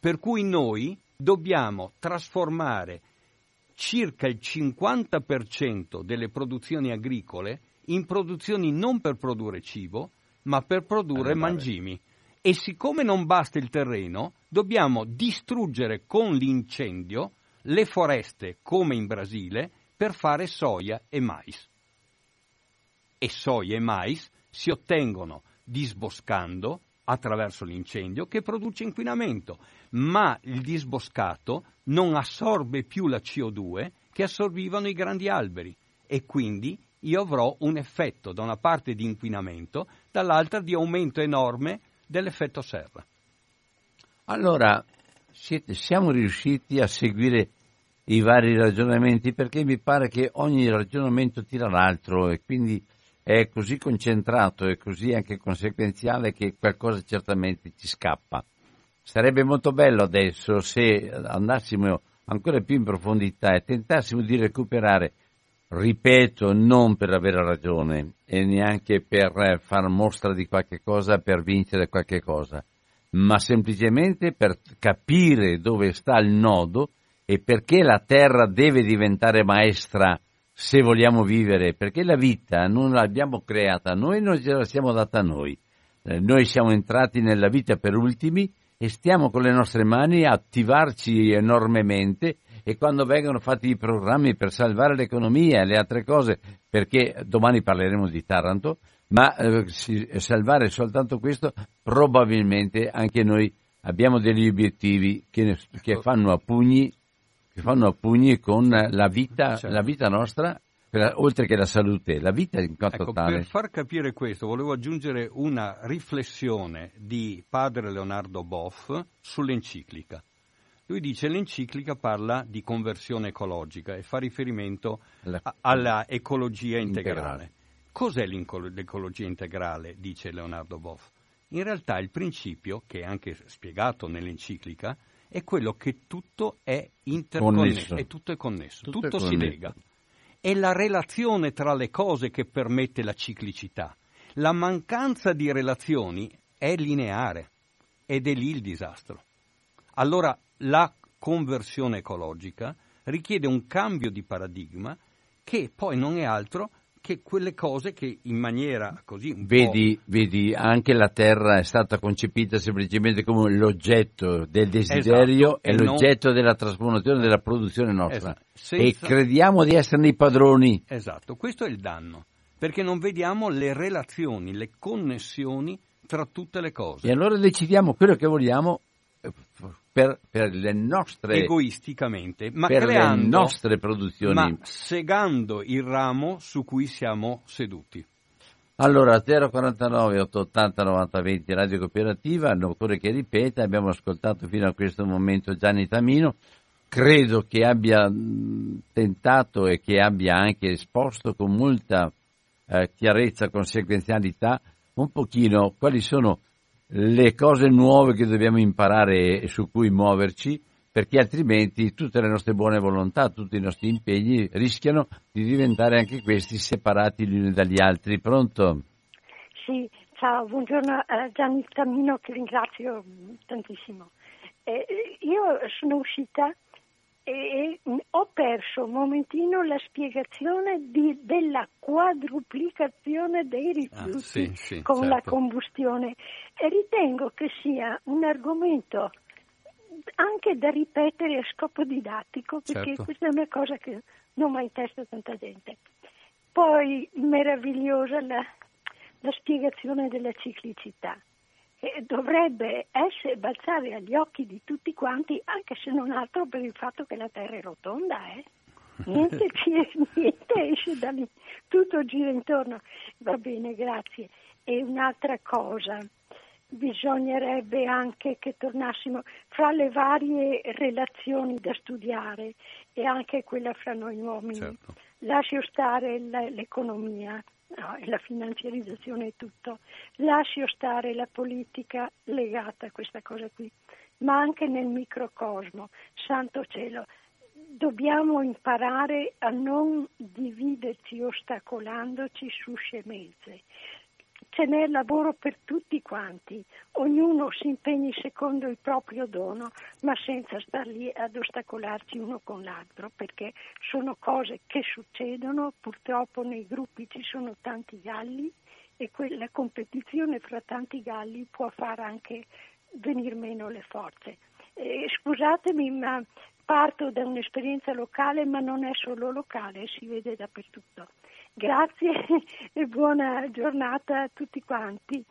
per cui noi dobbiamo trasformare circa il 50% delle produzioni agricole in produzioni non per produrre cibo, ma per produrre mangimi. E siccome non basta il terreno, dobbiamo distruggere con l'incendio le foreste, come in Brasile, per fare soia e mais. E soia e mais si ottengono disboscando attraverso l'incendio che produce inquinamento ma il disboscato non assorbe più la CO2 che assorbivano i grandi alberi e quindi io avrò un effetto da una parte di inquinamento, dall'altra di aumento enorme dell'effetto serra. Allora, siete, siamo riusciti a seguire i vari ragionamenti perché mi pare che ogni ragionamento tira l'altro e quindi è così concentrato e così anche conseguenziale che qualcosa certamente ci scappa. Sarebbe molto bello adesso se andassimo ancora più in profondità e tentassimo di recuperare, ripeto, non per avere ragione e neanche per far mostra di qualche cosa, per vincere qualche cosa, ma semplicemente per capire dove sta il nodo e perché la terra deve diventare maestra se vogliamo vivere, perché la vita non l'abbiamo creata noi, non ce la siamo data noi. Eh, noi siamo entrati nella vita per ultimi e stiamo con le nostre mani a attivarci enormemente e quando vengono fatti i programmi per salvare l'economia e le altre cose, perché domani parleremo di Taranto, ma eh, salvare soltanto questo, probabilmente anche noi abbiamo degli obiettivi che, che fanno a pugni che fanno a pugni con la vita, certo. la vita nostra, la, oltre che la salute, la vita in quanto ecco, tale. Per far capire questo, volevo aggiungere una riflessione di padre Leonardo Boff sull'enciclica. Lui dice che l'enciclica parla di conversione ecologica e fa riferimento la... alla ecologia integrale. integrale. Cos'è l'ecologia integrale? dice Leonardo Boff. In realtà il principio, che è anche spiegato nell'enciclica, è quello che tutto è interconnesso, e tutto è connesso, tutto, tutto è si lega. È la relazione tra le cose che permette la ciclicità. La mancanza di relazioni è lineare ed è lì il disastro. Allora la conversione ecologica richiede un cambio di paradigma che poi non è altro che quelle cose che in maniera così vedi, vedi, anche la Terra è stata concepita semplicemente come l'oggetto del desiderio esatto, e, l'oggetto non... della trasformazione della produzione nostra esatto, senza... e crediamo di esserne i padroni. Esatto, questo è il danno, perché non vediamo le relazioni, le connessioni tra tutte le cose. E allora decidiamo quello che vogliamo per, per, le nostre egoisticamente, ma per creando, le nostre produzioni, ma segando il ramo su cui siamo seduti. Allora 049 880 90 20 Radio Cooperativa, non occorre che ripeta, abbiamo ascoltato fino a questo momento Gianni Tamino, credo che abbia tentato e che abbia anche esposto con molta eh, chiarezza, conseguenzialità, un pochino quali sono le cose nuove che dobbiamo imparare e su cui muoverci, perché altrimenti tutte le nostre buone volontà, tutti i nostri impegni rischiano di diventare anche questi separati gli uni dagli altri. Pronto? Sì, ciao, buongiorno a Gianni Tamino che ringrazio tantissimo. Eh, io sono uscita e ho perso un momentino la spiegazione di, della quadruplicazione dei rifiuti ah, sì, sì, con certo. la combustione e ritengo che sia un argomento anche da ripetere a scopo didattico perché certo. questa è una cosa che non va in testa tanta gente. Poi meravigliosa la, la spiegazione della ciclicità dovrebbe essere balzare agli occhi di tutti quanti, anche se non altro per il fatto che la Terra è rotonda, eh? Niente, *laughs* niente esce da lì, tutto gira intorno. Va bene, grazie. E un'altra cosa, bisognerebbe anche che tornassimo fra le varie relazioni da studiare e anche quella fra noi uomini. Certo. Lascio stare l'economia, no, la finanziarizzazione è tutto. Lascio stare la politica legata a questa cosa qui, ma anche nel microcosmo. Santo cielo, dobbiamo imparare a non dividerci ostacolandoci su scemenze ce n'è lavoro per tutti quanti, ognuno si impegni secondo il proprio dono, ma senza star lì ad ostacolarci uno con l'altro, perché sono cose che succedono, purtroppo nei gruppi ci sono tanti galli e quella competizione fra tanti galli può far anche venire meno le forze. Eh, scusatemi, ma parto da un'esperienza locale, ma non è solo locale, si vede dappertutto. Grazie *laughs* e buona giornata a tutti quanti.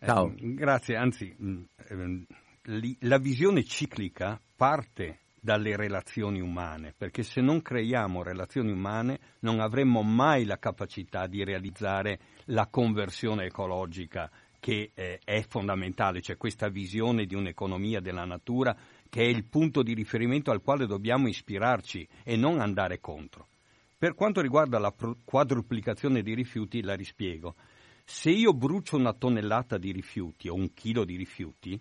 Ciao. Eh, grazie, anzi mm, ehm, la visione ciclica parte dalle relazioni umane, perché se non creiamo relazioni umane non avremo mai la capacità di realizzare la conversione ecologica che eh, è fondamentale, cioè questa visione di un'economia della natura che è il punto di riferimento al quale dobbiamo ispirarci e non andare contro. Per quanto riguarda la quadruplicazione dei rifiuti, la rispiego. Se io brucio una tonnellata di rifiuti o un chilo di rifiuti,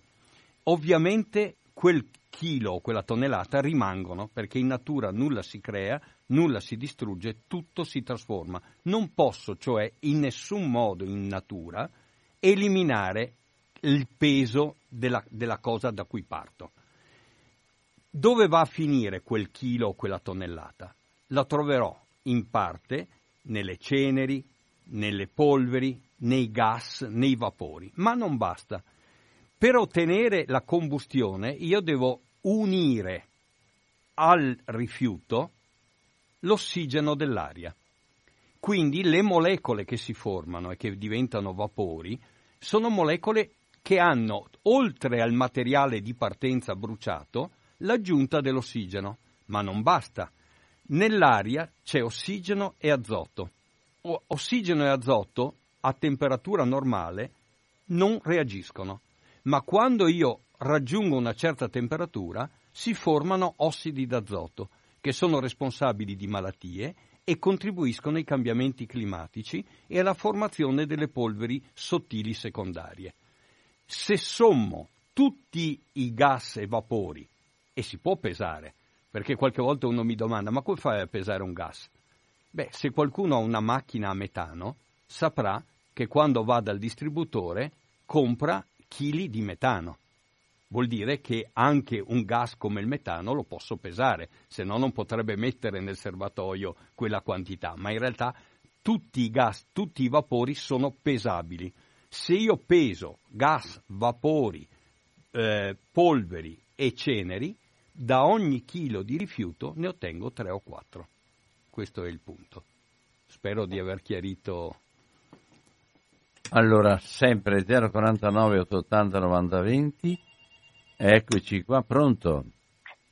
ovviamente quel chilo o quella tonnellata rimangono perché in natura nulla si crea, nulla si distrugge, tutto si trasforma. Non posso, cioè, in nessun modo in natura eliminare il peso della, della cosa da cui parto. Dove va a finire quel chilo o quella tonnellata? La troverò in parte nelle ceneri, nelle polveri, nei gas, nei vapori, ma non basta. Per ottenere la combustione io devo unire al rifiuto l'ossigeno dell'aria. Quindi le molecole che si formano e che diventano vapori sono molecole che hanno, oltre al materiale di partenza bruciato, l'aggiunta dell'ossigeno. Ma non basta. Nell'aria c'è ossigeno e azoto. O- ossigeno e azoto a temperatura normale non reagiscono, ma quando io raggiungo una certa temperatura si formano ossidi d'azoto, che sono responsabili di malattie e contribuiscono ai cambiamenti climatici e alla formazione delle polveri sottili secondarie. Se sommo tutti i gas e vapori, e si può pesare, perché qualche volta uno mi domanda, ma come fai a pesare un gas? Beh, se qualcuno ha una macchina a metano, saprà che quando va dal distributore compra chili di metano. Vuol dire che anche un gas come il metano lo posso pesare, se no non potrebbe mettere nel serbatoio quella quantità, ma in realtà tutti i gas, tutti i vapori sono pesabili. Se io peso gas, vapori, eh, polveri e ceneri, da ogni chilo di rifiuto ne ottengo 3 o 4. Questo è il punto. Spero di aver chiarito. Allora, sempre 049 880 9020. Eccoci qua, pronto?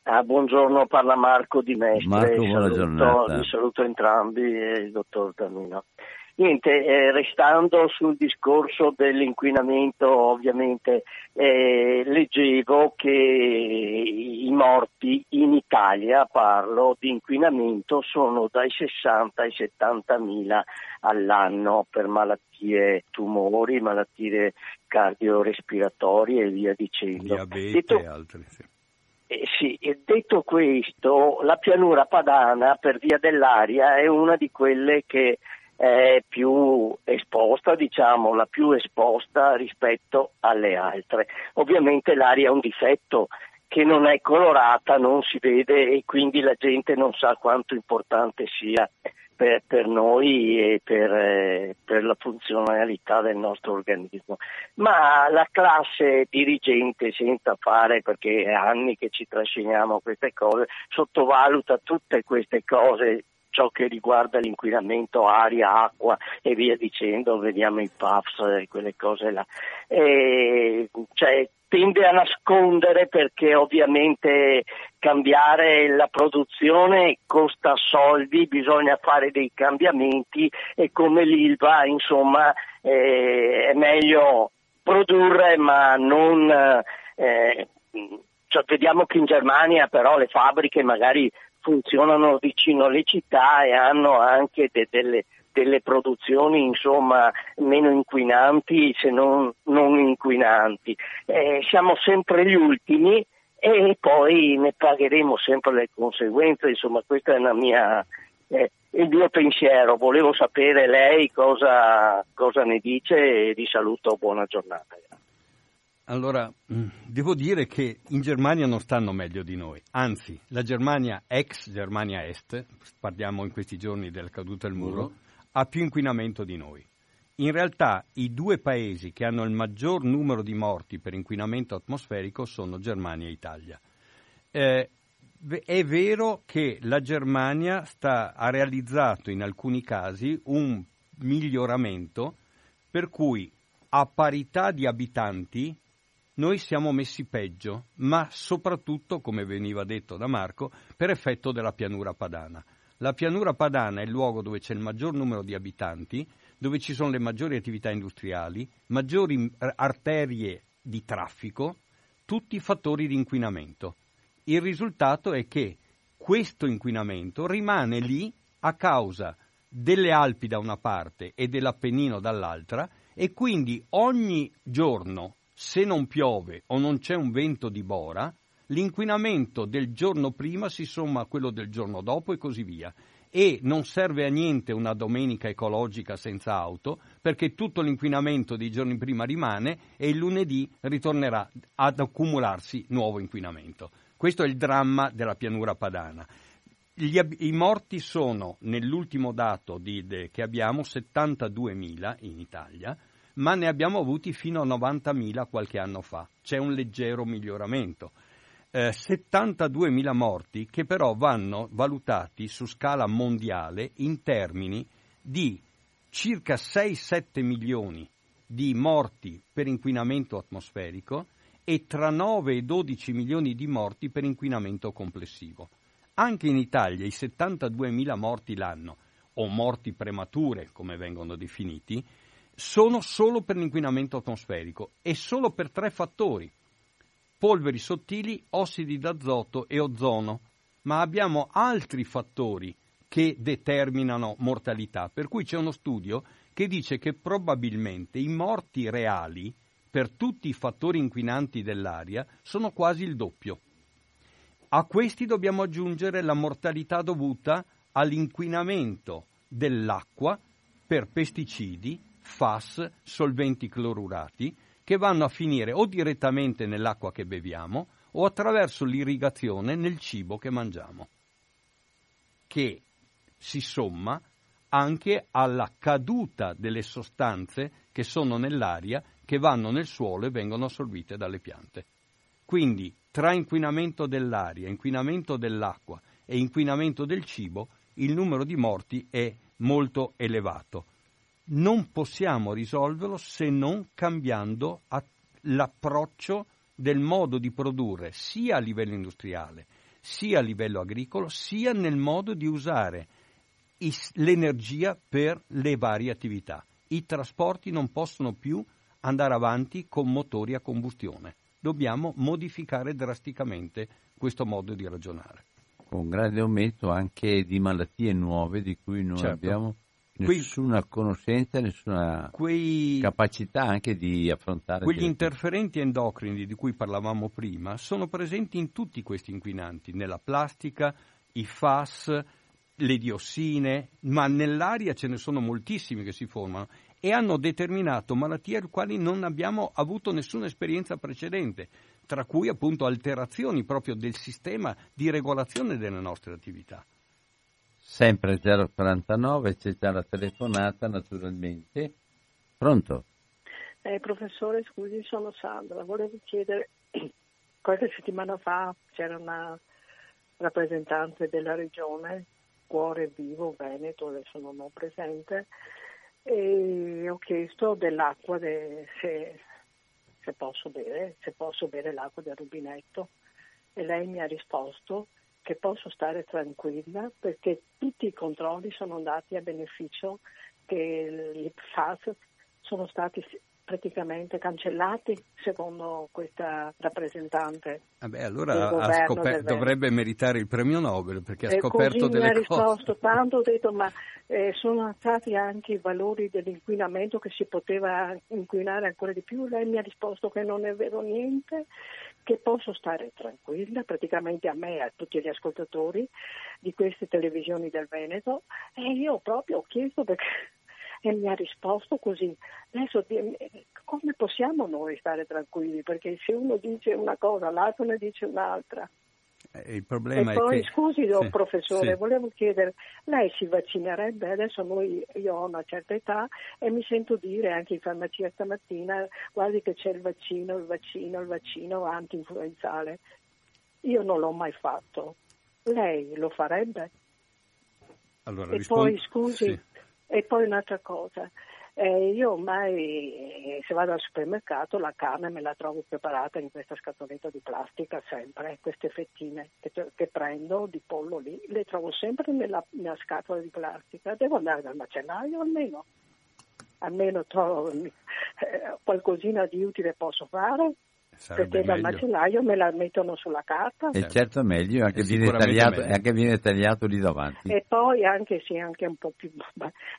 Ah, buongiorno, parla Marco di Mestre. Marco, buona saluto, giornata. Vi saluto entrambi e il dottor Tamino. Niente, eh, restando sul discorso dell'inquinamento, ovviamente eh, leggevo che i morti in Italia, parlo di inquinamento, sono dai 60 ai 70 mila all'anno per malattie tumori, malattie cardiorespiratorie e via dicendo. Diabete Detto- e altri. Sì. eh, sì, detto questo, la pianura padana per via dell'aria è una di quelle che è più esposta, diciamo, la più esposta rispetto alle altre. Ovviamente l'aria è un difetto che non è colorata, non si vede e quindi la gente non sa quanto importante sia per, per noi e per, eh, per la funzionalità del nostro organismo. Ma la classe dirigente, senza fare, perché è anni che ci trasciniamo queste cose, sottovaluta tutte queste cose ciò che riguarda l'inquinamento aria, acqua e via dicendo, vediamo i PAFs e quelle cose là. E, cioè, tende a nascondere perché ovviamente cambiare la produzione costa soldi, bisogna fare dei cambiamenti e come l'ILVA insomma eh, è meglio produrre ma non... Eh, cioè, vediamo che in Germania però le fabbriche magari funzionano vicino alle città e hanno anche de- delle, delle produzioni insomma meno inquinanti se non, non inquinanti. Eh, siamo sempre gli ultimi e poi ne pagheremo sempre le conseguenze, insomma questa è mia, eh, il mio pensiero. Volevo sapere lei cosa, cosa ne dice e vi saluto, buona giornata. Allora, mh, devo dire che in Germania non stanno meglio di noi, anzi, la Germania ex Germania Est, parliamo in questi giorni della caduta del muro, ha più inquinamento di noi. In realtà i due paesi che hanno il maggior numero di morti per inquinamento atmosferico sono Germania e Italia. Eh, è vero che la Germania sta- ha realizzato in alcuni casi un miglioramento per cui a parità di abitanti noi siamo messi peggio, ma soprattutto, come veniva detto da Marco, per effetto della pianura padana. La pianura padana è il luogo dove c'è il maggior numero di abitanti, dove ci sono le maggiori attività industriali, maggiori arterie di traffico, tutti fattori di inquinamento. Il risultato è che questo inquinamento rimane lì a causa delle Alpi da una parte e dell'Appennino dall'altra e quindi ogni giorno, se non piove o non c'è un vento di bora, l'inquinamento del giorno prima si somma a quello del giorno dopo e così via. E non serve a niente una domenica ecologica senza auto, perché tutto l'inquinamento dei giorni prima rimane e il lunedì ritornerà ad accumularsi nuovo inquinamento. Questo è il dramma della pianura padana. Gli, I morti sono, nell'ultimo dato di, de, che abbiamo, 72.000 in Italia, ma ne abbiamo avuti fino a 90.000 qualche anno fa. C'è un leggero miglioramento. Eh, 72.000 morti che però vanno valutati su scala mondiale in termini di circa 6-7 milioni di morti per inquinamento atmosferico e tra 9 e 12 milioni di morti per inquinamento complessivo. Anche in Italia i 72.000 morti l'anno, o morti premature come vengono definiti, sono solo per l'inquinamento atmosferico e solo per tre fattori. Polveri sottili, ossidi d'azoto e ozono. Ma abbiamo altri fattori che determinano mortalità, per cui c'è uno studio che dice che probabilmente i morti reali per tutti i fattori inquinanti dell'aria sono quasi il doppio. A questi dobbiamo aggiungere la mortalità dovuta all'inquinamento dell'acqua per pesticidi, FAS, solventi clorurati, che vanno a finire o direttamente nell'acqua che beviamo o attraverso l'irrigazione nel cibo che mangiamo, che si somma anche alla caduta delle sostanze che sono nell'aria che vanno nel suolo e vengono assorbite dalle piante. Quindi tra inquinamento dell'aria, inquinamento dell'acqua e inquinamento del cibo, il numero di morti è molto elevato. Non possiamo risolverlo se non cambiando l'approccio del modo di produrre sia a livello industriale, sia a livello agricolo, sia nel modo di usare l'energia per le varie attività. I trasporti non possono più andare avanti con motori a combustione. Dobbiamo modificare drasticamente questo modo di ragionare. Con grande aumento anche di malattie nuove di cui non certo. abbiamo nessuna quei, conoscenza, nessuna quei, capacità anche di affrontare. Quegli interferenti endocrini di cui parlavamo prima sono presenti in tutti questi inquinanti, nella plastica, i FAS, le diossine, ma nell'aria ce ne sono moltissimi che si formano e hanno determinato malattie alle quali non abbiamo avuto nessuna esperienza precedente, tra cui appunto alterazioni proprio del sistema di regolazione delle nostre attività. Sempre 049, c'è già la telefonata naturalmente. Pronto? Eh, professore, scusi, sono Sandra. Volevo chiedere, *clears throat* qualche settimana fa c'era una rappresentante della regione, Cuore Vivo Veneto, adesso non ho presente, e ho chiesto dell'acqua de, se, se, posso bere, se posso bere l'acqua del rubinetto e lei mi ha risposto che posso stare tranquilla perché tutti i controlli sono andati a beneficio che gli PFAS sono stati praticamente cancellati secondo questa rappresentante. Vabbè, allora scoper- dovrebbe meritare il premio Nobel perché ha scoperto così delle mi ha risposto tanto, ho detto ma eh, sono stati anche i valori dell'inquinamento che si poteva inquinare ancora di più, lei mi ha risposto che non è vero niente, che posso stare tranquilla praticamente a me e a tutti gli ascoltatori di queste televisioni del Veneto e io proprio ho chiesto perché *laughs* e mi ha risposto così. Adesso come possiamo noi stare tranquilli? Perché se uno dice una cosa, l'altro ne dice un'altra. Eh, il problema e poi, che... scusi, sì, professore, sì. volevo chiedere, lei si vaccinerebbe? Adesso noi, io ho una certa età e mi sento dire anche in farmacia stamattina, guardi che c'è il vaccino, il vaccino, il vaccino anti-influenzale. Io non l'ho mai fatto. Lei lo farebbe? Allora, e rispondo... poi, scusi, sì. E poi un'altra cosa, Eh, io ormai se vado al supermercato la carne me la trovo preparata in questa scatoletta di plastica sempre, queste fettine che, che prendo di pollo lì, le trovo sempre nella, nella, scatola di plastica. Devo andare dal macellaio almeno, almeno trovo eh, qualcosina di utile posso fare. Sarebbe perché dal macellaio me la mettono sulla carta. E certo meglio, anche, viene tagliato, anche viene tagliato lì davanti. E poi anche sì, anche un po' più...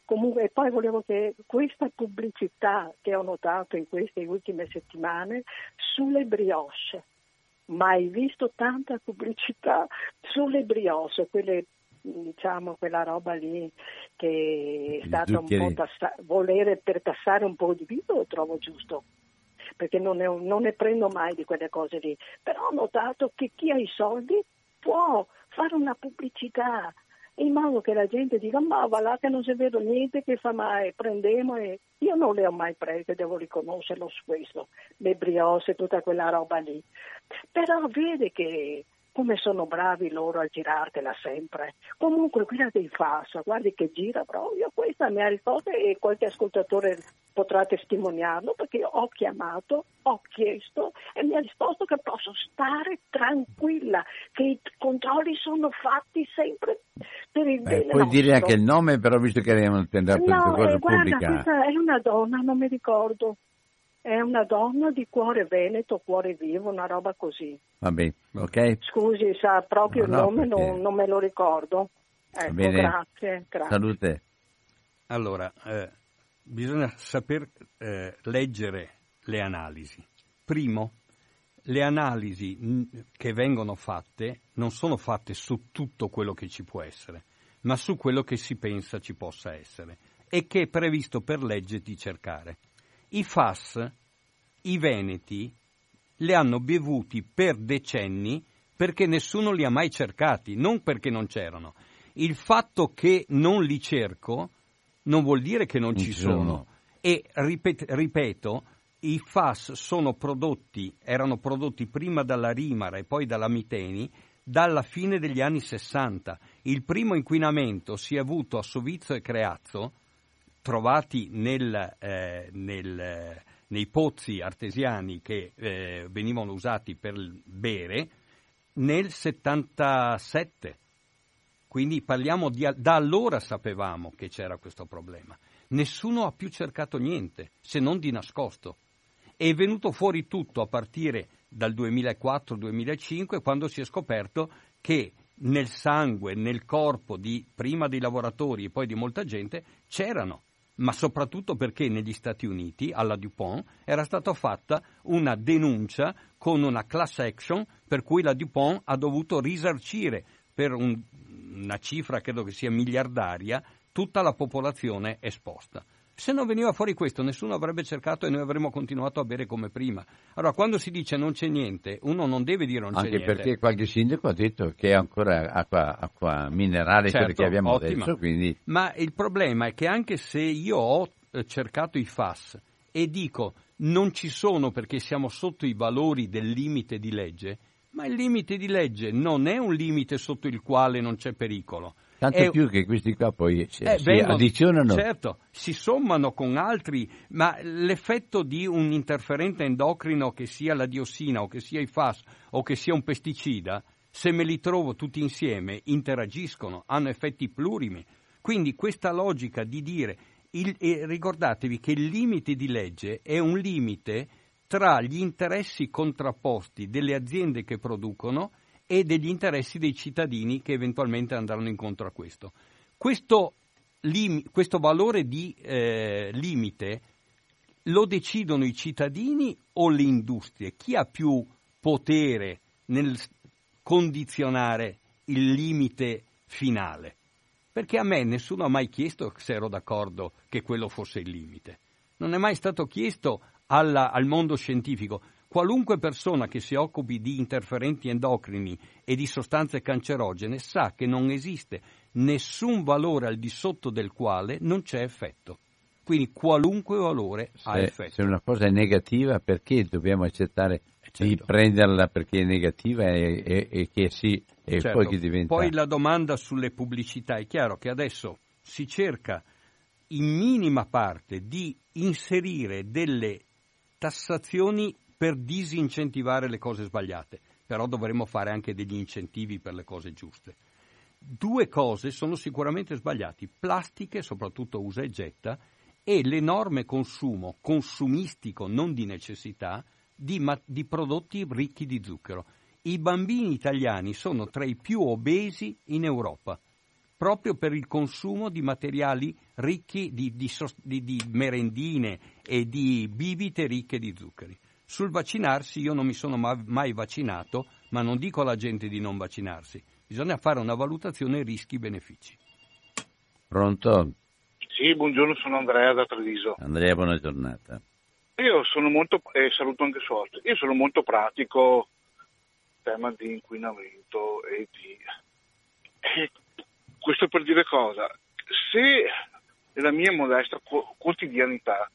Comunque, e poi volevo che questa pubblicità che ho notato in queste ultime settimane sulle brioche, mai visto tanta pubblicità sulle brioche, quelle diciamo quella roba lì che è stata un po' tassa- volere per tassare un po' di più lo trovo giusto perché non ne, non ne prendo mai di quelle cose lì, però ho notato che chi ha i soldi può fare una pubblicità in modo che la gente dica ma va là che non si vede niente che fa mai, prendiamo e io non le ho mai prese, devo riconoscerlo su questo, le brioche, tutta quella roba lì. Però vede che come sono bravi loro a girartela sempre. Comunque quella dei Fassa, guardi che gira proprio, questa mi ha risposto e qualche ascoltatore potrà testimoniarlo perché ho chiamato, ho chiesto e mi ha risposto che posso stare tranquilla, che i controlli sono fatti sempre per il bene. Puoi nostro. dire anche il nome, però visto che abbiamo tendato no, cosa eh, guarda, pubblica. questa è una donna, non mi ricordo. È una donna di cuore veneto, cuore vivo, una roba così. Va bene, ok? Scusi, sa proprio No, il no, nome, perché- non, non me lo ricordo. Ecco, bene. grazie, grazie. Salute. Allora, eh, bisogna saper eh, leggere le analisi. Primo, le analisi mh, che vengono fatte non sono fatte su tutto quello che ci può essere, ma su quello che si pensa ci possa essere e che è previsto per legge di cercare. I FAS, i veneti, li hanno bevuti per decenni perché nessuno li ha mai cercati, non perché non c'erano. Il fatto che non li cerco non vuol dire che non, Non ci ci sono. sono. E ripet- ripeto, i FAS sono prodotti, erano prodotti prima dalla Rimara e poi dalla Miteni dalla fine degli anni 60. Il primo inquinamento si è avuto a Sovizzo e Creazzo, trovati nel, eh, nel, nei pozzi artesiani che eh, venivano usati per bere nel 77. Quindi parliamo di, da allora sapevamo che c'era questo problema. Nessuno ha più cercato niente, se non di nascosto. È venuto fuori tutto a partire dal 2004-2005, quando si è scoperto che nel sangue, nel corpo di prima dei lavoratori e poi di molta gente c'erano, ma soprattutto perché negli Stati Uniti, alla DuPont, era stata fatta una denuncia con una class action per cui la DuPont ha dovuto risarcire per un- una cifra credo che sia miliardaria tutta la popolazione esposta. Se non veniva fuori questo, nessuno avrebbe cercato e noi avremmo continuato a bere come prima. Allora, quando si dice non c'è niente, uno non deve dire non c'è Anche niente. perché qualche sindaco ha detto che è ancora acqua, acqua minerale Certo, che abbiamo ottima. adesso, quindi Ma il problema è che anche se io ho eh, cercato i FAS e dico non ci sono perché siamo sotto i valori del limite di legge, ma il limite di legge non è un limite sotto il quale non c'è pericolo. Tanto È- più che questi qua poi si, eh, vengono- addizionano. Certo, si sommano con altri, ma l'effetto di un interferente endocrino che sia la diossina o che sia i FAS o che sia un pesticida, se me li trovo tutti insieme, interagiscono, hanno effetti plurimi. Quindi questa logica di dire, il- e ricordatevi che il limite di legge è un limite tra gli interessi contrapposti delle aziende che producono e degli interessi dei cittadini che eventualmente andranno incontro a questo. Questo, lim- questo valore di eh, limite lo decidono i cittadini o le industrie? Chi ha più potere nel condizionare il limite finale? Perché a me nessuno ha mai chiesto se ero d'accordo che quello fosse il limite. Non è mai stato chiesto alla- al mondo scientifico. Qualunque persona che si occupi di interferenti endocrini e di sostanze cancerogene sa che non esiste nessun valore al di sotto del quale non c'è effetto. Quindi qualunque valore ha Se, effetto. se una cosa è negativa, perché dobbiamo accettare di certo. prenderla perché è negativa e, e- e che sì, e Certo. poi che diventa... Poi la domanda sulle pubblicità è chiaro che adesso si cerca in minima parte di inserire delle tassazioni per disincentivare le cose sbagliate, però dovremmo fare anche degli incentivi per le cose giuste. Due cose sono sicuramente sbagliate, plastiche, soprattutto usa e getta, e l'enorme consumo consumistico, non di necessità, di, ma- di prodotti ricchi di zucchero. I bambini italiani sono tra i più obesi in Europa proprio per il consumo di materiali ricchi di, di, di, di, merendine e di bibite ricche di zuccheri. Sul vaccinarsi io non mi sono mai vaccinato, ma non dico alla gente di non vaccinarsi. Bisogna fare una valutazione rischi-benefici. Pronto? Sì, buongiorno, sono Andrea da Treviso. Andrea, buona giornata. Io sono molto, e eh, saluto anche Sorte, io sono molto pratico, tema di inquinamento e di... E questo per dire cosa? Se nella mia modesta quotidianità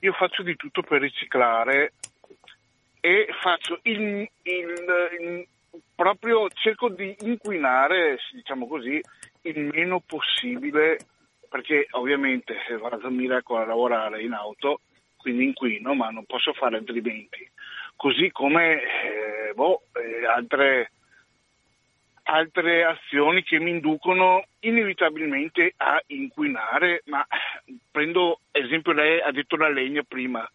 io faccio di tutto per riciclare e faccio il, il, il, proprio cerco di inquinare, diciamo così, il meno possibile, perché ovviamente vado a Miracolo a lavorare in auto, quindi inquino, ma non posso fare altrimenti. Così come eh, boh, eh, altre altre azioni che mi inducono inevitabilmente a inquinare, ma prendo esempio lei ha detto la legna prima,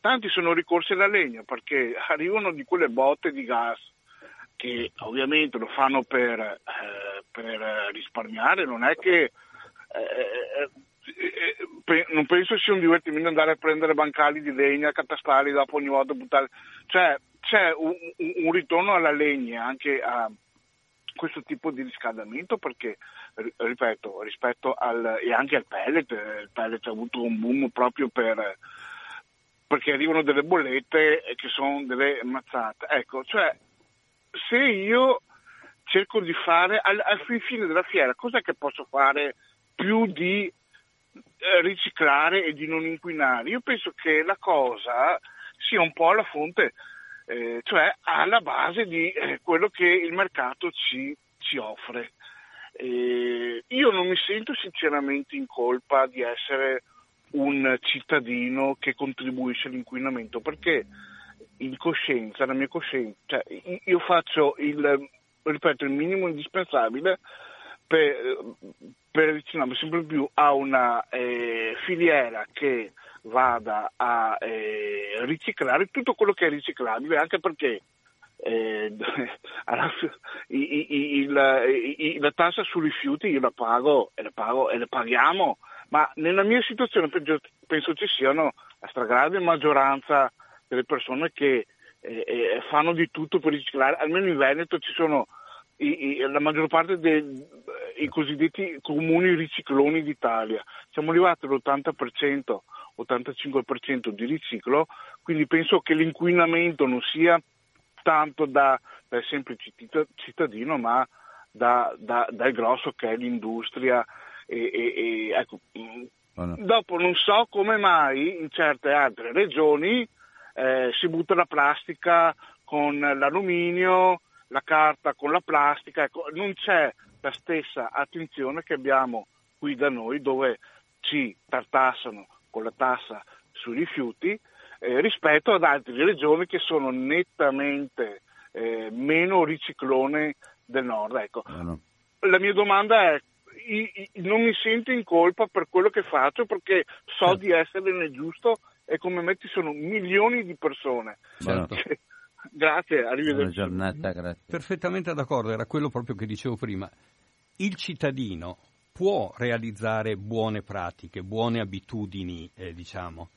tanti sono ricorsi alla legna perché *laughs* arrivano di quelle botte di gas che ovviamente lo fanno per, eh, per risparmiare, non è che eh, eh, non penso sia un divertimento andare a prendere bancali di legna, catastali dopo ogni volta buttare, cioè c'è un, un ritorno alla legna anche a questo tipo di riscaldamento perché, ripeto, rispetto al, e anche al pellet, il pellet ha avuto un boom proprio per, perché arrivano delle bollette che sono delle mazzate. Ecco, cioè, se io cerco di fare, al, al fine della fiera, cos'è che posso fare più di eh, riciclare e di non inquinare? Io penso che la cosa sia un po' alla fonte eh, cioè alla base di eh, quello che il mercato ci, ci offre. Io non mi sento sinceramente in colpa di essere un cittadino che contribuisce all'inquinamento perché in coscienza, la mia coscienza, cioè, io faccio il, ripeto, il minimo indispensabile per, per avvicinarmi sempre più a una eh, filiera che vada a eh, riciclare tutto quello che è riciclabile, anche perché eh, *laughs* il, il, la tassa sui rifiuti io la pago e la, pago, e la paghiamo, ma nella mia situazione penso ci siano la stragrande maggioranza delle persone che eh, eh, fanno di tutto per riciclare, almeno in Veneto ci sono i, i, la maggior parte dei cosiddetti comuni ricicloni d'Italia, siamo arrivati all'80% 85% di riciclo, quindi penso che l'inquinamento non sia tanto da, dal semplice cittadino, ma da, da, dal grosso che è l'industria. E, e, e, ecco. Dopo non so come mai in certe altre regioni eh, si butta la plastica con l'alluminio, la carta con la plastica, ecco, non c'è la stessa attenzione che abbiamo qui da noi dove ci tartassano con la tassa sui rifiuti eh, rispetto ad altre regioni che sono nettamente eh, meno riciclone del nord. Ecco. No. La mia domanda è non mi sento in colpa per quello che faccio perché so certo. di essere nel giusto e come me ci sono milioni di persone. Certo. *laughs* Grazie, arrivederci. Buona giornata, grazie. Perfettamente d'accordo, era quello proprio che dicevo prima. Il cittadino può realizzare buone pratiche, buone abitudini, eh, diciamo,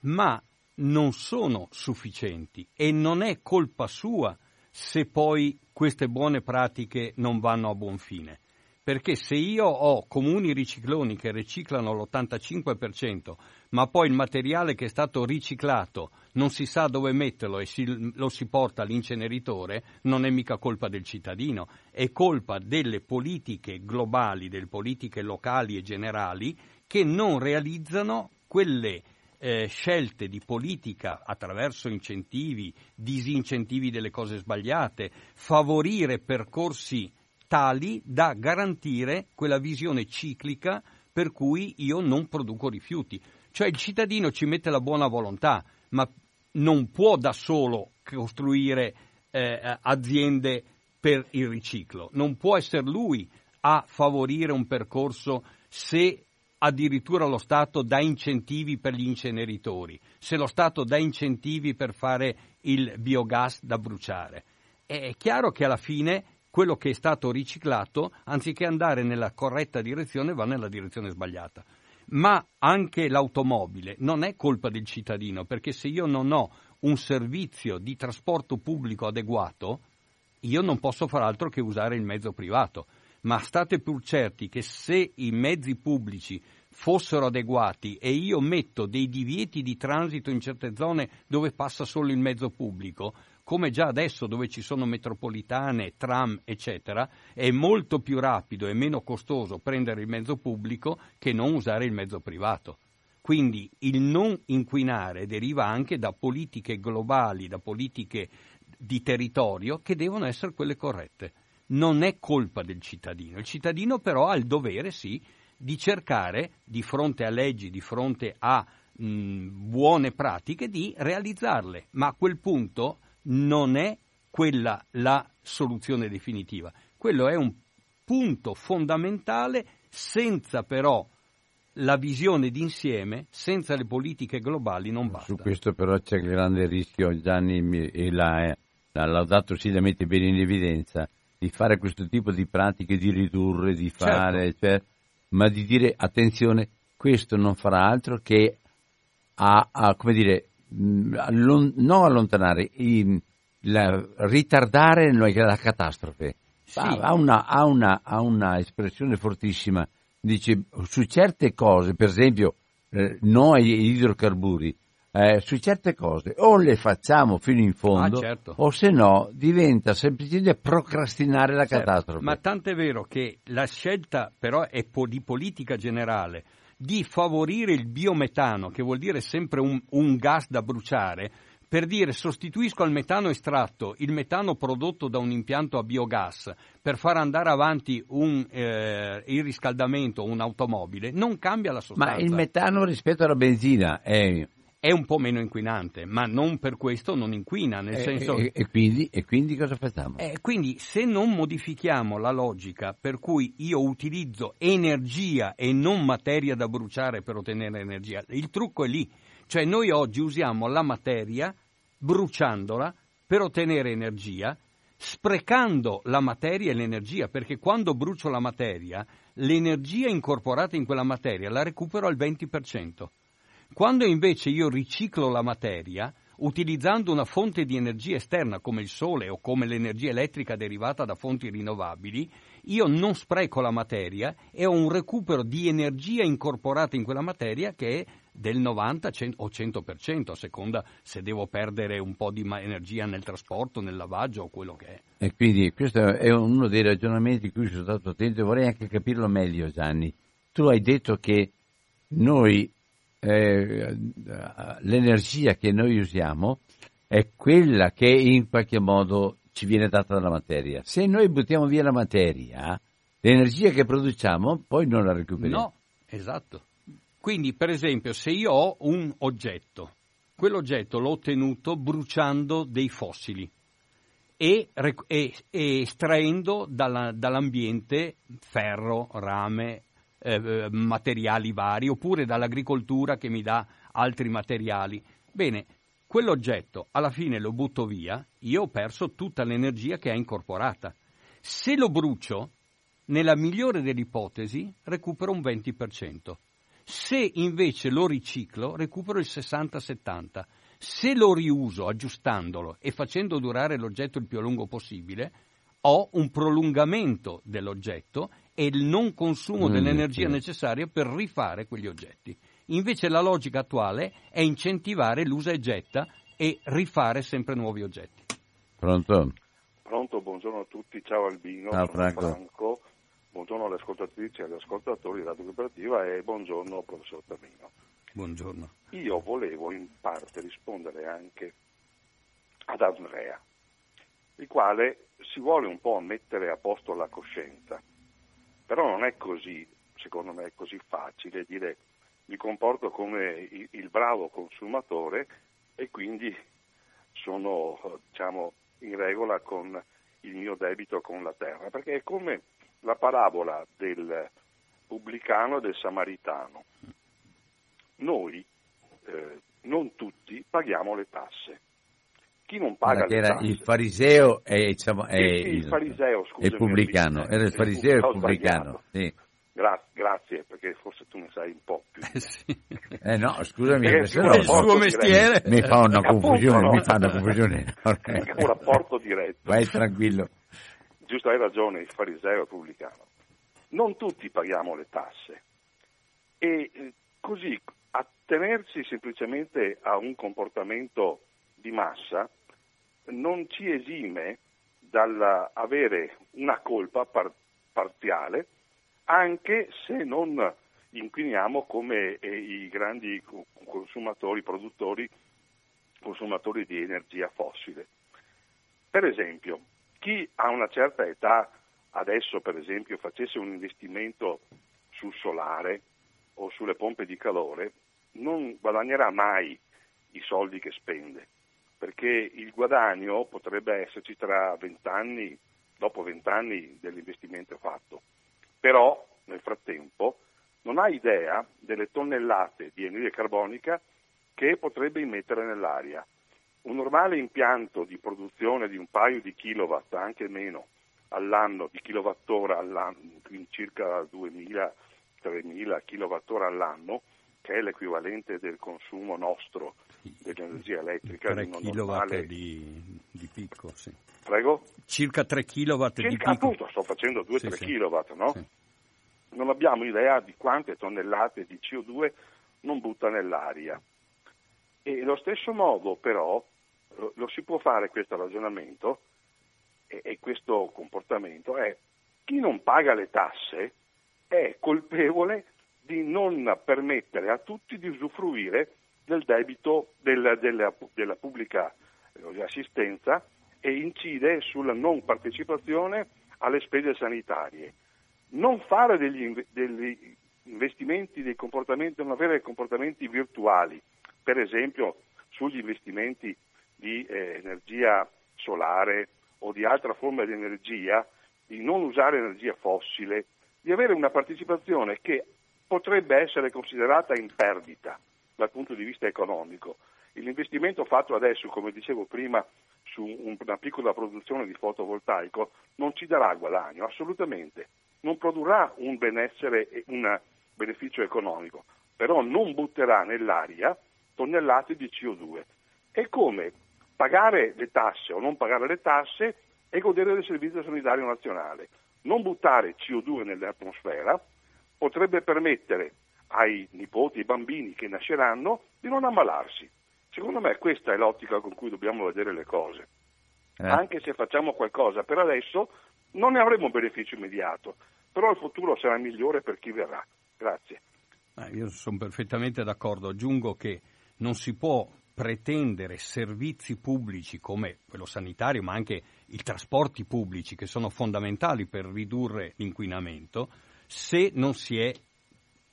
ma non sono sufficienti e non è colpa sua se poi queste buone pratiche non vanno a buon fine. Perché se io ho comuni ricicloni che riciclano l'85%, ma poi il materiale che è stato riciclato non si sa dove metterlo e si, lo si porta all'inceneritore, non è mica colpa del cittadino, è colpa delle politiche globali, delle politiche locali e generali che non realizzano quelle eh, scelte di politica attraverso incentivi, disincentivi delle cose sbagliate, favorire percorsi tali da garantire quella visione ciclica per cui io non produco rifiuti. Cioè il cittadino ci mette la buona volontà, ma non può da solo costruire eh, aziende per il riciclo, non può essere lui a favorire un percorso se addirittura lo Stato dà incentivi per gli inceneritori, se lo Stato dà incentivi per fare il biogas da bruciare. È chiaro che alla fine quello che è stato riciclato, anziché andare nella corretta direzione, va nella direzione sbagliata. Ma anche l'automobile non è colpa del cittadino, perché se io non ho un servizio di trasporto pubblico adeguato, io non posso far altro che usare il mezzo privato ma state pur certi che se i mezzi pubblici fossero adeguati e io metto dei divieti di transito in certe zone dove passa solo il mezzo pubblico, come già adesso dove ci sono metropolitane, tram, eccetera, è molto più rapido e meno costoso prendere il mezzo pubblico che non usare il mezzo privato. Quindi il non inquinare deriva anche da politiche globali, da politiche di territorio che devono essere quelle corrette non è colpa del cittadino. Il cittadino però ha il dovere, sì, di cercare, di fronte a leggi, di fronte a mh, buone pratiche, di realizzarle. Ma a quel punto non è quella la soluzione definitiva. Quello è un punto fondamentale senza però la visione d'insieme, senza le politiche globali non basta. Su questo però c'è il grande rischio, Gianni e l'ha, l'ha laudato sì, la mette bene in evidenza, di fare questo tipo di pratiche, di ridurre, di fare, certo. cioè, ma di dire attenzione, questo non farà altro che a, a come dire, allon, non allontanare, in, la, ritardare la catastrofe. Sì. Ha, una, ha, una, ha, una, espressione fortissima, dice su certe cose, per esempio eh, no agli idrocarburi, eh, su certe cose o le facciamo fino in fondo ah, certo. o se no diventa semplicemente procrastinare la certo. catastrofe. Ma tant'è vero che la scelta però è po- di politica generale di favorire il biometano, che vuol dire sempre un, un gas da bruciare, per dire sostituisco al metano estratto il metano prodotto da un impianto a biogas per far andare avanti un, eh, il riscaldamento o un'automobile, non cambia la sostanza. Ma il metano rispetto alla benzina è è un po' meno inquinante, ma non per questo non inquina, nel e, senso... E, e, quindi, e, quindi, cosa facciamo? Eh, quindi se non modifichiamo la logica per cui io utilizzo energia e non materia da bruciare per ottenere energia, il trucco è lì, cioè noi oggi usiamo la materia bruciandola per ottenere energia, sprecando la materia e l'energia, perché quando brucio la materia, l'energia incorporata in quella materia la recupero al 20%. Quando invece io riciclo la materia, utilizzando una fonte di energia esterna come il sole o come l'energia elettrica derivata da fonti rinnovabili, io non spreco la materia e ho un recupero di energia incorporata in quella materia che è del 90 o 100%, a seconda se devo perdere un po' di energia nel trasporto, nel lavaggio o quello che è. E quindi questo è uno dei ragionamenti cui sono stato attento e vorrei anche capirlo meglio, Gianni. Tu hai detto che noi eh, l'energia che noi usiamo è quella che in qualche modo ci viene data dalla materia. Se noi buttiamo via la materia, l'energia che produciamo poi non la recuperiamo. No, esatto. Quindi, per esempio, se io ho un oggetto, quell'oggetto l'ho ottenuto bruciando dei fossili e, e, e estraendo dalla, dall'ambiente ferro, rame, eh, materiali vari, oppure dall'agricoltura che mi dà altri materiali. Bene, quell'oggetto alla fine lo butto via, io ho perso tutta l'energia che ha incorporata. Se lo brucio, nella migliore delle ipotesi, recupero un 20%. Se invece lo riciclo, recupero il 60-70%. Se lo riuso aggiustandolo e facendo durare l'oggetto il più a lungo possibile, ho un prolungamento dell'oggetto e il non consumo mm, dell'energia necessaria per rifare quegli oggetti. Invece la logica attuale è incentivare l'usa e getta e rifare sempre nuovi oggetti. Pronto? Pronto, buongiorno a tutti, ciao Albino, ciao Franco. Franco. buongiorno alle ascoltatrici e agli ascoltatori Radio Cooperativa e buongiorno professor Tamino. Buongiorno. Io volevo in parte rispondere anche ad Andrea, il quale si vuole un po' mettere a posto la coscienza però non è così. secondo me, così facile dire mi comporto come il, bravo consumatore e quindi sono diciamo, in regola con il mio debito con la terra, perché è come la parabola del pubblicano e del samaritano. Noi, eh, non tutti, paghiamo le tasse. Chi non paga era il fariseo e diciamo, è Sì, sì, il il, fariseo, e scusami, il pubblicano. Era il fariseo e il pubblicano. Sì. Gra- grazie, perché forse tu ne sai un po' più. *laughs* Sì. Eh no, scusami, hai il suo mestiere. mi fa una *laughs* Appunto, confusione, no? mi fa una confusione. *laughs* È un rapporto diretto. Vai tranquillo. Giusto, hai ragione, il fariseo e il pubblicano. Non tutti paghiamo le tasse e eh, così attenersi semplicemente a un comportamento di massa non ci esime dall'avere una colpa par- parziale anche se non inquiniamo come eh, i grandi co- consumatori, produttori, consumatori di energia fossile. Per esempio, chi ha una certa età adesso per esempio facesse un investimento sul solare o sulle pompe di calore non guadagnerà mai i soldi che spende, perché il guadagno potrebbe esserci tra 20 anni, dopo 20 anni dell'investimento fatto. Però nel frattempo non ha idea delle tonnellate di anidride carbonica che potrebbe immettere nell'aria. Un normale impianto di produzione di un paio di kilowatt, anche meno, all'anno, di kilowattora all'anno, quindi circa 2000-3000 kilowattora all'anno, che è l'equivalente del consumo nostro dell'energia elettrica 3 di uno kW normale- di, di picco, sì. Prego? Circa 3 kW di Circa, picco. appunto, sto facendo 2-3 Sì, sì. kilowatt, no? Sì. Non abbiamo idea di quante tonnellate di CO2 non butta nell'aria. E lo stesso modo, però, lo, lo si può fare questo ragionamento e, e questo comportamento è chi non paga le tasse è colpevole di non permettere a tutti di usufruire del debito del- della, della pubblica eh, assistenza e incide sulla non partecipazione alle spese sanitarie. Non fare degli, degli investimenti, dei comportamenti, non avere comportamenti virtuali, per esempio sugli investimenti di eh, energia solare o di altra forma di energia, di non usare energia fossile, di avere una partecipazione che potrebbe essere considerata in perdita dal punto di vista economico. L'investimento fatto adesso, come dicevo prima, su un- una piccola produzione di fotovoltaico non ci darà guadagno, assolutamente. Non produrrà un benessere e un beneficio economico, però non butterà nell'aria tonnellate di CO2. È come pagare le tasse o non pagare le tasse e godere del servizio sanitario nazionale. Non buttare CO2 nell'atmosfera potrebbe permettere ai nipoti, ai bambini che nasceranno di non ammalarsi. Secondo me questa è l'ottica con cui dobbiamo vedere le cose. Eh. Anche se facciamo qualcosa per adesso, non ne avremo un beneficio immediato, però il futuro sarà migliore per chi verrà. Grazie. Ah, io sono perfettamente d'accordo. Aggiungo che non si può pretendere servizi pubblici come quello sanitario, ma anche i trasporti pubblici che sono fondamentali per ridurre l'inquinamento, se non si è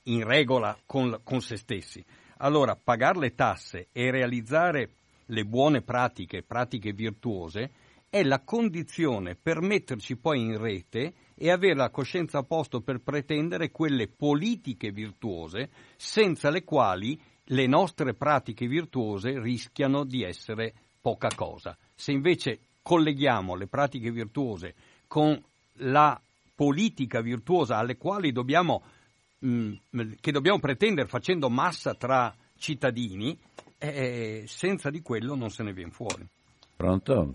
in regola con, con se stessi. Allora, pagare le tasse e realizzare le buone pratiche, pratiche virtuose, è la condizione per metterci poi in rete e avere la coscienza a posto per pretendere quelle politiche virtuose senza le quali le nostre pratiche virtuose rischiano di essere poca cosa. Se invece colleghiamo le pratiche virtuose con la politica virtuosa alle quali dobbiamo, mh, che dobbiamo pretendere facendo massa tra cittadini, eh, senza di quello non se ne viene fuori. Pronto?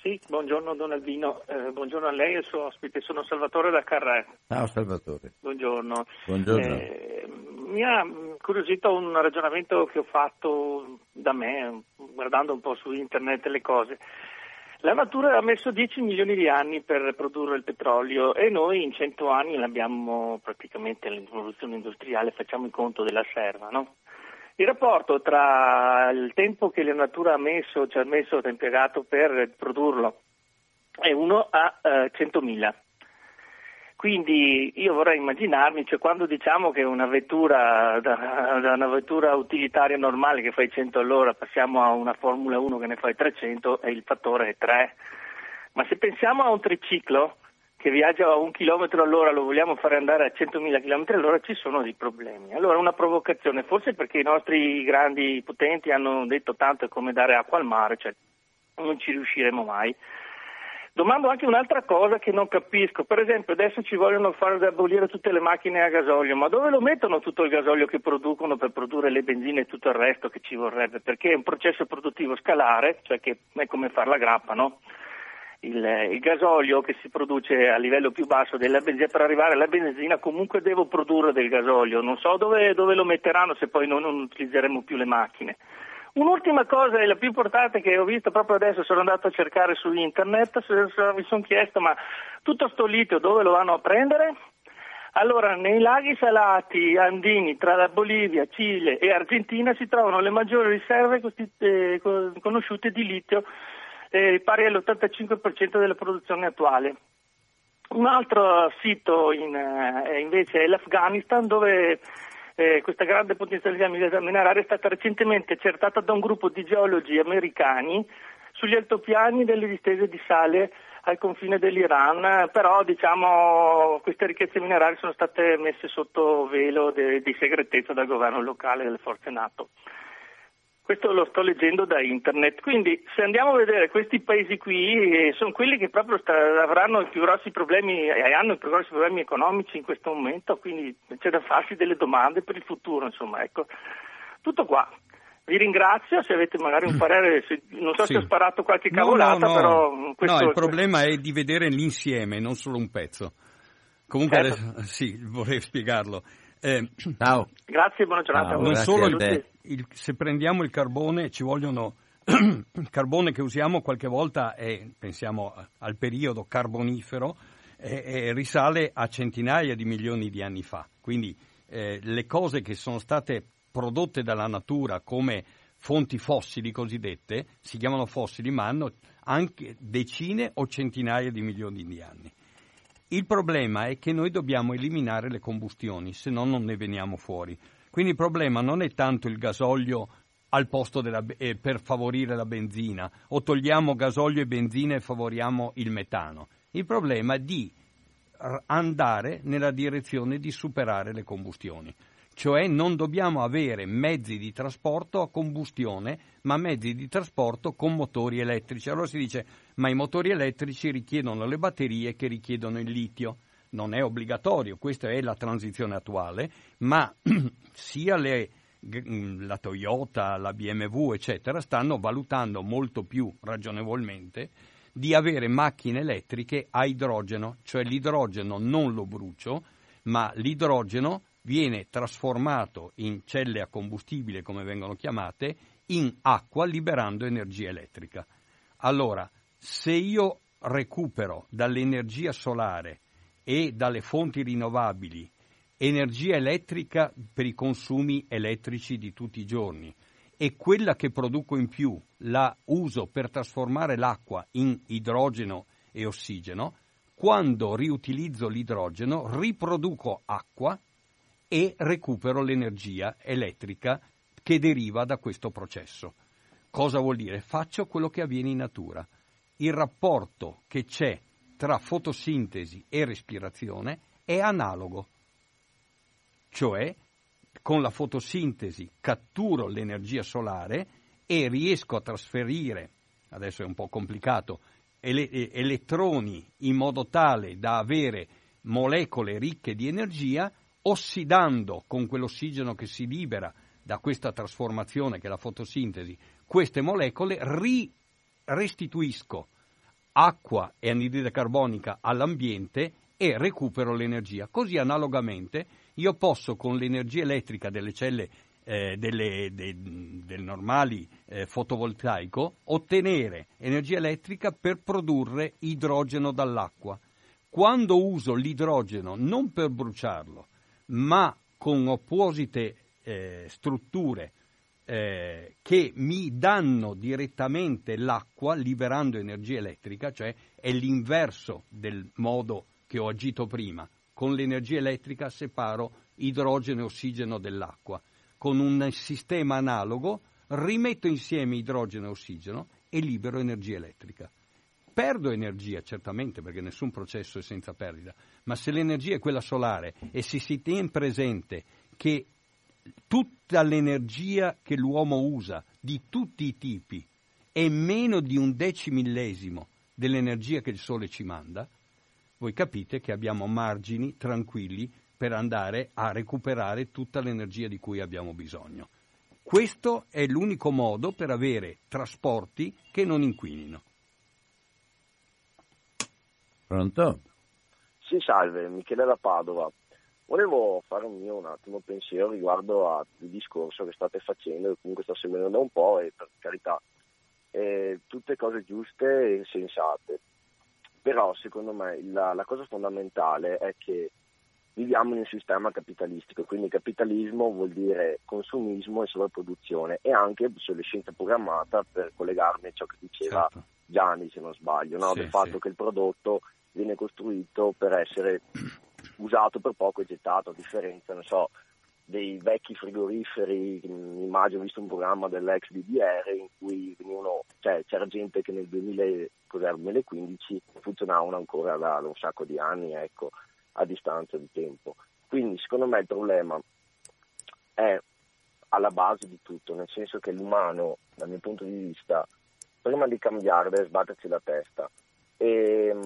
Sì, buongiorno Don Albino, eh, buongiorno a lei e al suo ospite, sono Salvatore da Carré. Ciao Salvatore. Buongiorno. Buongiorno. Eh, mi ha incuriosito un ragionamento che ho fatto da me, guardando un po' su internet le cose. La natura ha messo 10 milioni di anni per produrre il petrolio e noi in 100 anni l'abbiamo praticamente l'evoluzione industriale, facciamo il conto della serva, no? Il rapporto tra il tempo che la natura ha messo, ci ha messo, impiegato per produrlo, è 1 a eh, 100.000. Quindi io vorrei immaginarmi, cioè quando diciamo che una vettura, da, una vettura utilitaria normale che fai 100 all'ora passiamo a una Formula 1 che ne fai 300 e il fattore è 3, ma se pensiamo a un triciclo che viaggia a un chilometro all'ora, lo vogliamo fare andare a 100.000 km all'ora, ci sono dei problemi. Allora una provocazione, forse perché i nostri grandi potenti hanno detto tanto è come dare acqua al mare, cioè non ci riusciremo mai. Domando anche un'altra cosa che non capisco, per esempio adesso ci vogliono fare abolire tutte le macchine a gasolio, ma dove lo mettono tutto il gasolio che producono per produrre le benzine e tutto il resto che ci vorrebbe? Perché è un processo produttivo scalare, cioè che è come fare la grappa, no? Il, il, gasolio che si produce a livello più basso della benzina, per arrivare alla benzina comunque devo produrre del gasolio, non so dove, dove lo metteranno se poi noi non utilizzeremo più le macchine. Un'ultima cosa, e la più importante che ho visto proprio adesso, sono andato a cercare su internet, mi sono chiesto ma tutto sto litio dove lo vanno a prendere? Allora, nei laghi salati andini tra la Bolivia, Cile e Argentina si trovano le maggiori riserve eh, conosciute di litio, eh, pari all'85% della produzione attuale. Un altro sito in, eh, invece è l'Afghanistan dove eh, questa grande potenzialità mineraria è stata recentemente accertata da un gruppo di geologi americani sugli altopiani delle distese di sale al confine dell'Iran, però diciamo, queste ricchezze minerarie sono state messe sotto velo de, di segretezza dal governo locale e delle forze NATO. Questo lo sto leggendo da internet, quindi se andiamo a vedere questi paesi qui eh, sono quelli che proprio sta, avranno i più grossi problemi e hanno i più grossi problemi economici in questo momento, quindi c'è da farsi delle domande per il futuro, insomma, ecco. Tutto qua. Vi ringrazio, se avete magari un parere, se, non so sì. se ho sparato qualche cavolata, no, no, no. però... Questo, no, il problema è di vedere l'insieme, non solo un pezzo. Comunque, certo. adesso, sì, vorrei spiegarlo. Eh, *clears throat* Ciao. Grazie, buona giornata. Ciao, non solo il, il, se prendiamo il carbone ci vogliono il *clears throat* carbone che usiamo qualche volta è, pensiamo al periodo carbonifero, è, è, risale a centinaia di milioni di anni fa. Quindi eh, le cose che sono state prodotte dalla natura come fonti fossili cosiddette si chiamano fossili, ma hanno anche decine o centinaia di milioni di anni. Il problema è che noi dobbiamo eliminare le combustioni, se no non ne veniamo fuori. Quindi il problema non è tanto il gasolio al posto della, eh, per favorire la benzina o togliamo gasolio e benzina e favoriamo il metano. Il problema è di andare nella direzione di superare le combustioni. Cioè non dobbiamo avere mezzi di trasporto a combustione, ma mezzi di trasporto con motori elettrici. Allora si dice, ma i motori elettrici richiedono le batterie che richiedono il litio non è obbligatorio, questa è la transizione attuale, ma *clears throat* sia le, mm, la Toyota, la BMW, eccetera, stanno valutando molto più ragionevolmente di avere macchine elettriche a idrogeno, cioè l'idrogeno non lo brucio, ma l'idrogeno viene trasformato in celle a combustibile, come vengono chiamate, in acqua liberando energia elettrica. Allora, se io recupero dall'energia solare e dalle fonti rinnovabili energia elettrica per i consumi elettrici di tutti i giorni e quella che produco in più la uso per trasformare l'acqua in idrogeno e ossigeno, quando riutilizzo l'idrogeno riproduco acqua e recupero l'energia elettrica che deriva da questo processo. Cosa vuol dire? Faccio quello che avviene in natura. Il rapporto che c'è tra fotosintesi e respirazione è analogo, cioè con la fotosintesi catturo l'energia solare e riesco a trasferire, adesso è un po' complicato, ele- elettroni in modo tale da avere molecole ricche di energia, ossidando con quell'ossigeno che si libera da questa trasformazione che è la fotosintesi, queste molecole ri- restituisco acqua e anidride carbonica all'ambiente e recupero l'energia. Così analogamente io posso con l'energia elettrica delle celle eh, delle, de, del normali eh, fotovoltaico ottenere energia elettrica per produrre idrogeno dall'acqua. Quando uso l'idrogeno non per bruciarlo, ma con opposite eh, strutture eh, che mi danno direttamente l'acqua liberando energia elettrica, cioè è l'inverso del modo che ho agito prima. Con l'energia elettrica separo idrogeno e ossigeno dell'acqua. Con un sistema analogo rimetto insieme idrogeno e ossigeno e libero energia elettrica. Perdo energia, certamente, perché nessun processo è senza perdita, ma se l'energia è quella solare e se si tiene presente che tutta l'energia che l'uomo usa, di tutti i tipi, è meno di un decimillesimo dell'energia che il Sole ci manda, voi capite che abbiamo margini tranquilli per andare a recuperare tutta l'energia di cui abbiamo bisogno. Questo è l'unico modo per avere trasporti che non inquinino. Pronto? Sì, salve, Michele da Padova. Volevo fare un mio un attimo pensiero riguardo al discorso che state facendo, e comunque sto seguendo da un po' e per carità, eh, tutte cose giuste e sensate. Però secondo me la, la cosa fondamentale è che viviamo in un sistema capitalistico, quindi capitalismo vuol dire consumismo e sovrapproduzione e anche obsolescenza programmata per collegarmi a ciò che diceva certo. Gianni se non sbaglio, no? sì, del fatto sì. che il prodotto viene costruito per essere usato per poco e gettato, a differenza, non so, dei vecchi frigoriferi, immagino, ho visto un programma dell'ex DDR in cui venivano, cioè, c'era gente che nel 2000, 2015 funzionavano ancora da, da, un sacco di anni, ecco, a distanza di tempo. Quindi secondo me il problema è alla base di tutto, nel senso che l'umano, dal mio punto di vista, prima di cambiare deve sbattersi la testa. E,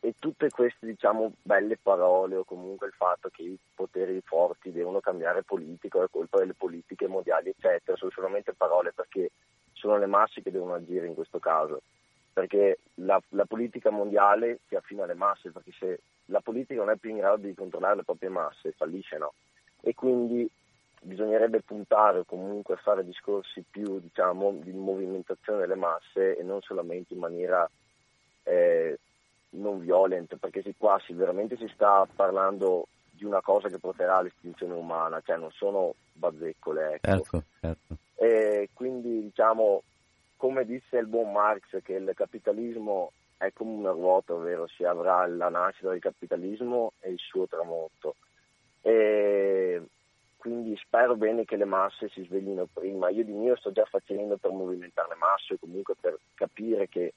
e tutte queste diciamo belle parole o comunque il fatto che i poteri forti devono cambiare politica è colpa delle politiche mondiali eccetera sono solamente parole perché sono le masse che devono agire in questo caso perché la, la politica mondiale si affina alle masse perché se la politica non è più in grado di controllare le proprie masse fallisce no e quindi bisognerebbe puntare o comunque fare discorsi più diciamo di movimentazione delle masse e non solamente in maniera eh, non violent, perché se qua si, veramente si sta parlando di una cosa che porterà all'estinzione umana, cioè non sono bazzeccole. Ecco. Certo, certo. E quindi diciamo, come disse il buon Marx, che il capitalismo è come una ruota, ovvero si avrà la nascita del capitalismo e il suo tramonto. E quindi spero bene che le masse si sveglino prima. Io di mio sto già facendo per movimentare le masse, comunque per capire che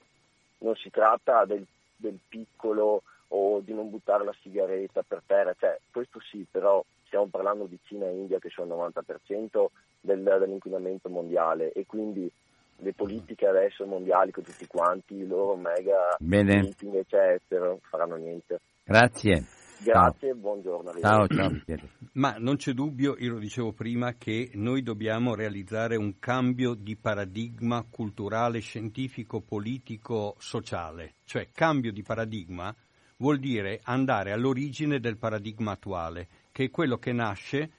non si tratta del del piccolo o di non buttare la sigaretta per terra, cioè, questo sì, però stiamo parlando di Cina e India che sono il 90% del, dell'inquinamento mondiale e quindi le politiche adesso mondiali con tutti quanti, i loro mega Bene. meeting eccetera, non faranno niente. Grazie. Grazie e buongiorno. Ciao, ciao. *clears throat* Ma non c'è dubbio, io lo dicevo prima, che noi dobbiamo realizzare un cambio di paradigma culturale, scientifico, politico, sociale. Cioè cambio di paradigma vuol dire andare all'origine del paradigma attuale, che è quello che nasce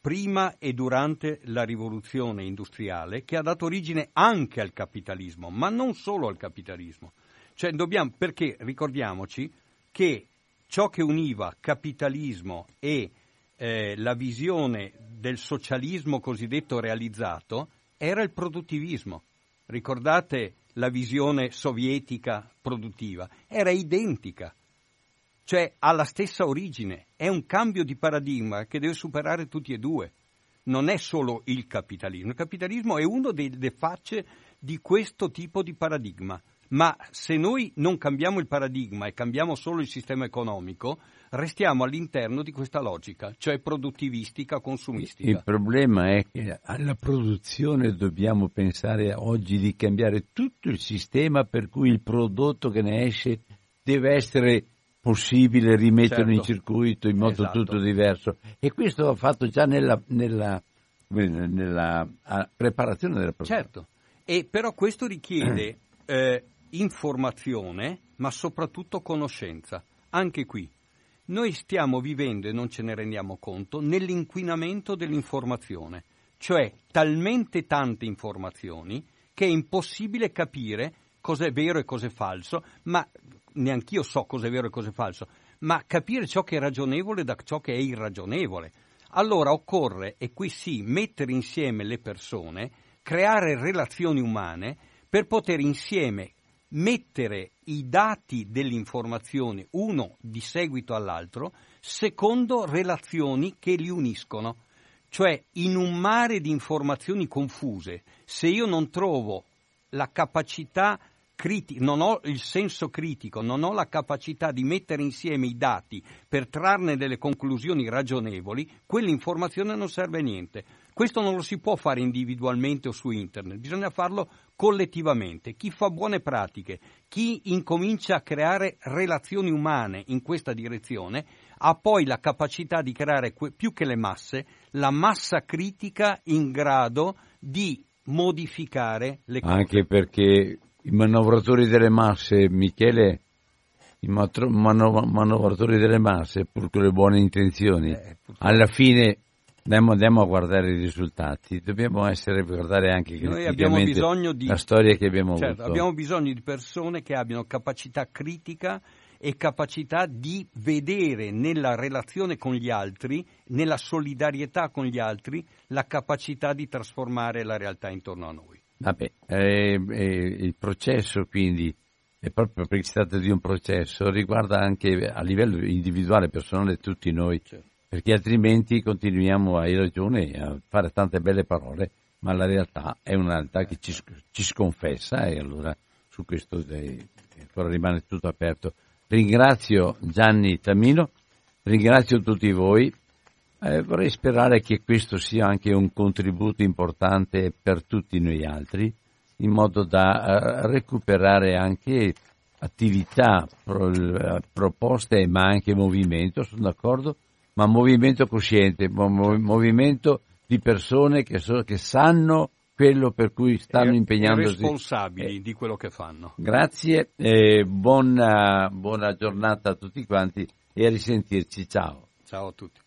prima e durante la rivoluzione industriale, che ha dato origine anche al capitalismo, ma non solo al capitalismo. Cioè dobbiamo, perché ricordiamoci che ciò che univa capitalismo e eh, la visione del socialismo cosiddetto realizzato era il produttivismo. Ricordate la visione sovietica produttiva? Era identica, cioè ha la stessa origine, è un cambio di paradigma che deve superare tutti e due. Non è solo il capitalismo, il capitalismo è una delle facce di questo tipo di paradigma ma se noi non cambiamo il paradigma e cambiamo solo il sistema economico, restiamo all'interno di questa logica, cioè produttivistica, consumistica. Il problema è che alla produzione dobbiamo pensare oggi di cambiare tutto il sistema per cui il prodotto che ne esce deve essere possibile rimetterlo certo. in circuito in modo esatto. tutto diverso. E questo va fatto già nella, nella, nella preparazione della produzione. Certo, e però questo richiede *clears throat* eh, informazione, ma soprattutto conoscenza. Anche qui, noi stiamo vivendo, e non ce ne rendiamo conto, nell'inquinamento dell'informazione, cioè talmente tante informazioni che è impossibile capire cos'è vero e cos'è falso, ma neanch'io so cos'è vero e cos'è falso, ma capire ciò che è ragionevole da ciò che è irragionevole. Allora occorre, e qui sì, mettere insieme le persone, creare relazioni umane per poter insieme mettere i dati dell'informazione uno di seguito all'altro secondo relazioni che li uniscono. Cioè, in un mare di informazioni confuse, se io non trovo la capacità criti- non ho il senso critico, non ho la capacità di mettere insieme i dati per trarne delle conclusioni ragionevoli, quell'informazione non serve a niente. Questo non lo si può fare individualmente o su internet, bisogna farlo collettivamente. Chi fa buone pratiche, chi incomincia a creare relazioni umane in questa direzione, ha poi la capacità di creare più che le masse, la massa critica in grado di modificare le cose. Anche perché i manovratori delle masse, Michele, i matro- mano- manovratori delle masse, pur con le buone intenzioni, eh, alla fine andiamo, andiamo, a guardare i risultati, dobbiamo essere, guardare anche Noi abbiamo bisogno di, la storia che abbiamo certo, avuto. Abbiamo bisogno di persone che abbiano capacità critica e capacità di vedere nella relazione con gli altri, nella solidarietà con gli altri, la capacità di trasformare la realtà intorno a noi. Vabbè, eh, eh, il processo quindi, è proprio perché si tratta di un processo, riguarda anche a livello individuale, personale, tutti noi, certo. Perché altrimenti continuiamo, hai ragione, a fare tante belle parole, ma la realtà è una realtà che ci, ci sconfessa e allora su questo eh, ancora rimane tutto aperto. Ringrazio Gianni Tamino, ringrazio tutti voi. Eh, vorrei sperare che questo sia anche un contributo importante per tutti noi altri, in modo da uh, recuperare anche attività, pro, proposte, ma anche movimento, sono d'accordo, ma movimento cosciente, mov- movimento di persone che, so, che sanno quello per cui stanno e, impegnandosi. responsabili eh, di quello che fanno. Grazie, eh, buona, buona giornata a tutti quanti e a risentirci. Ciao. Ciao a tutti.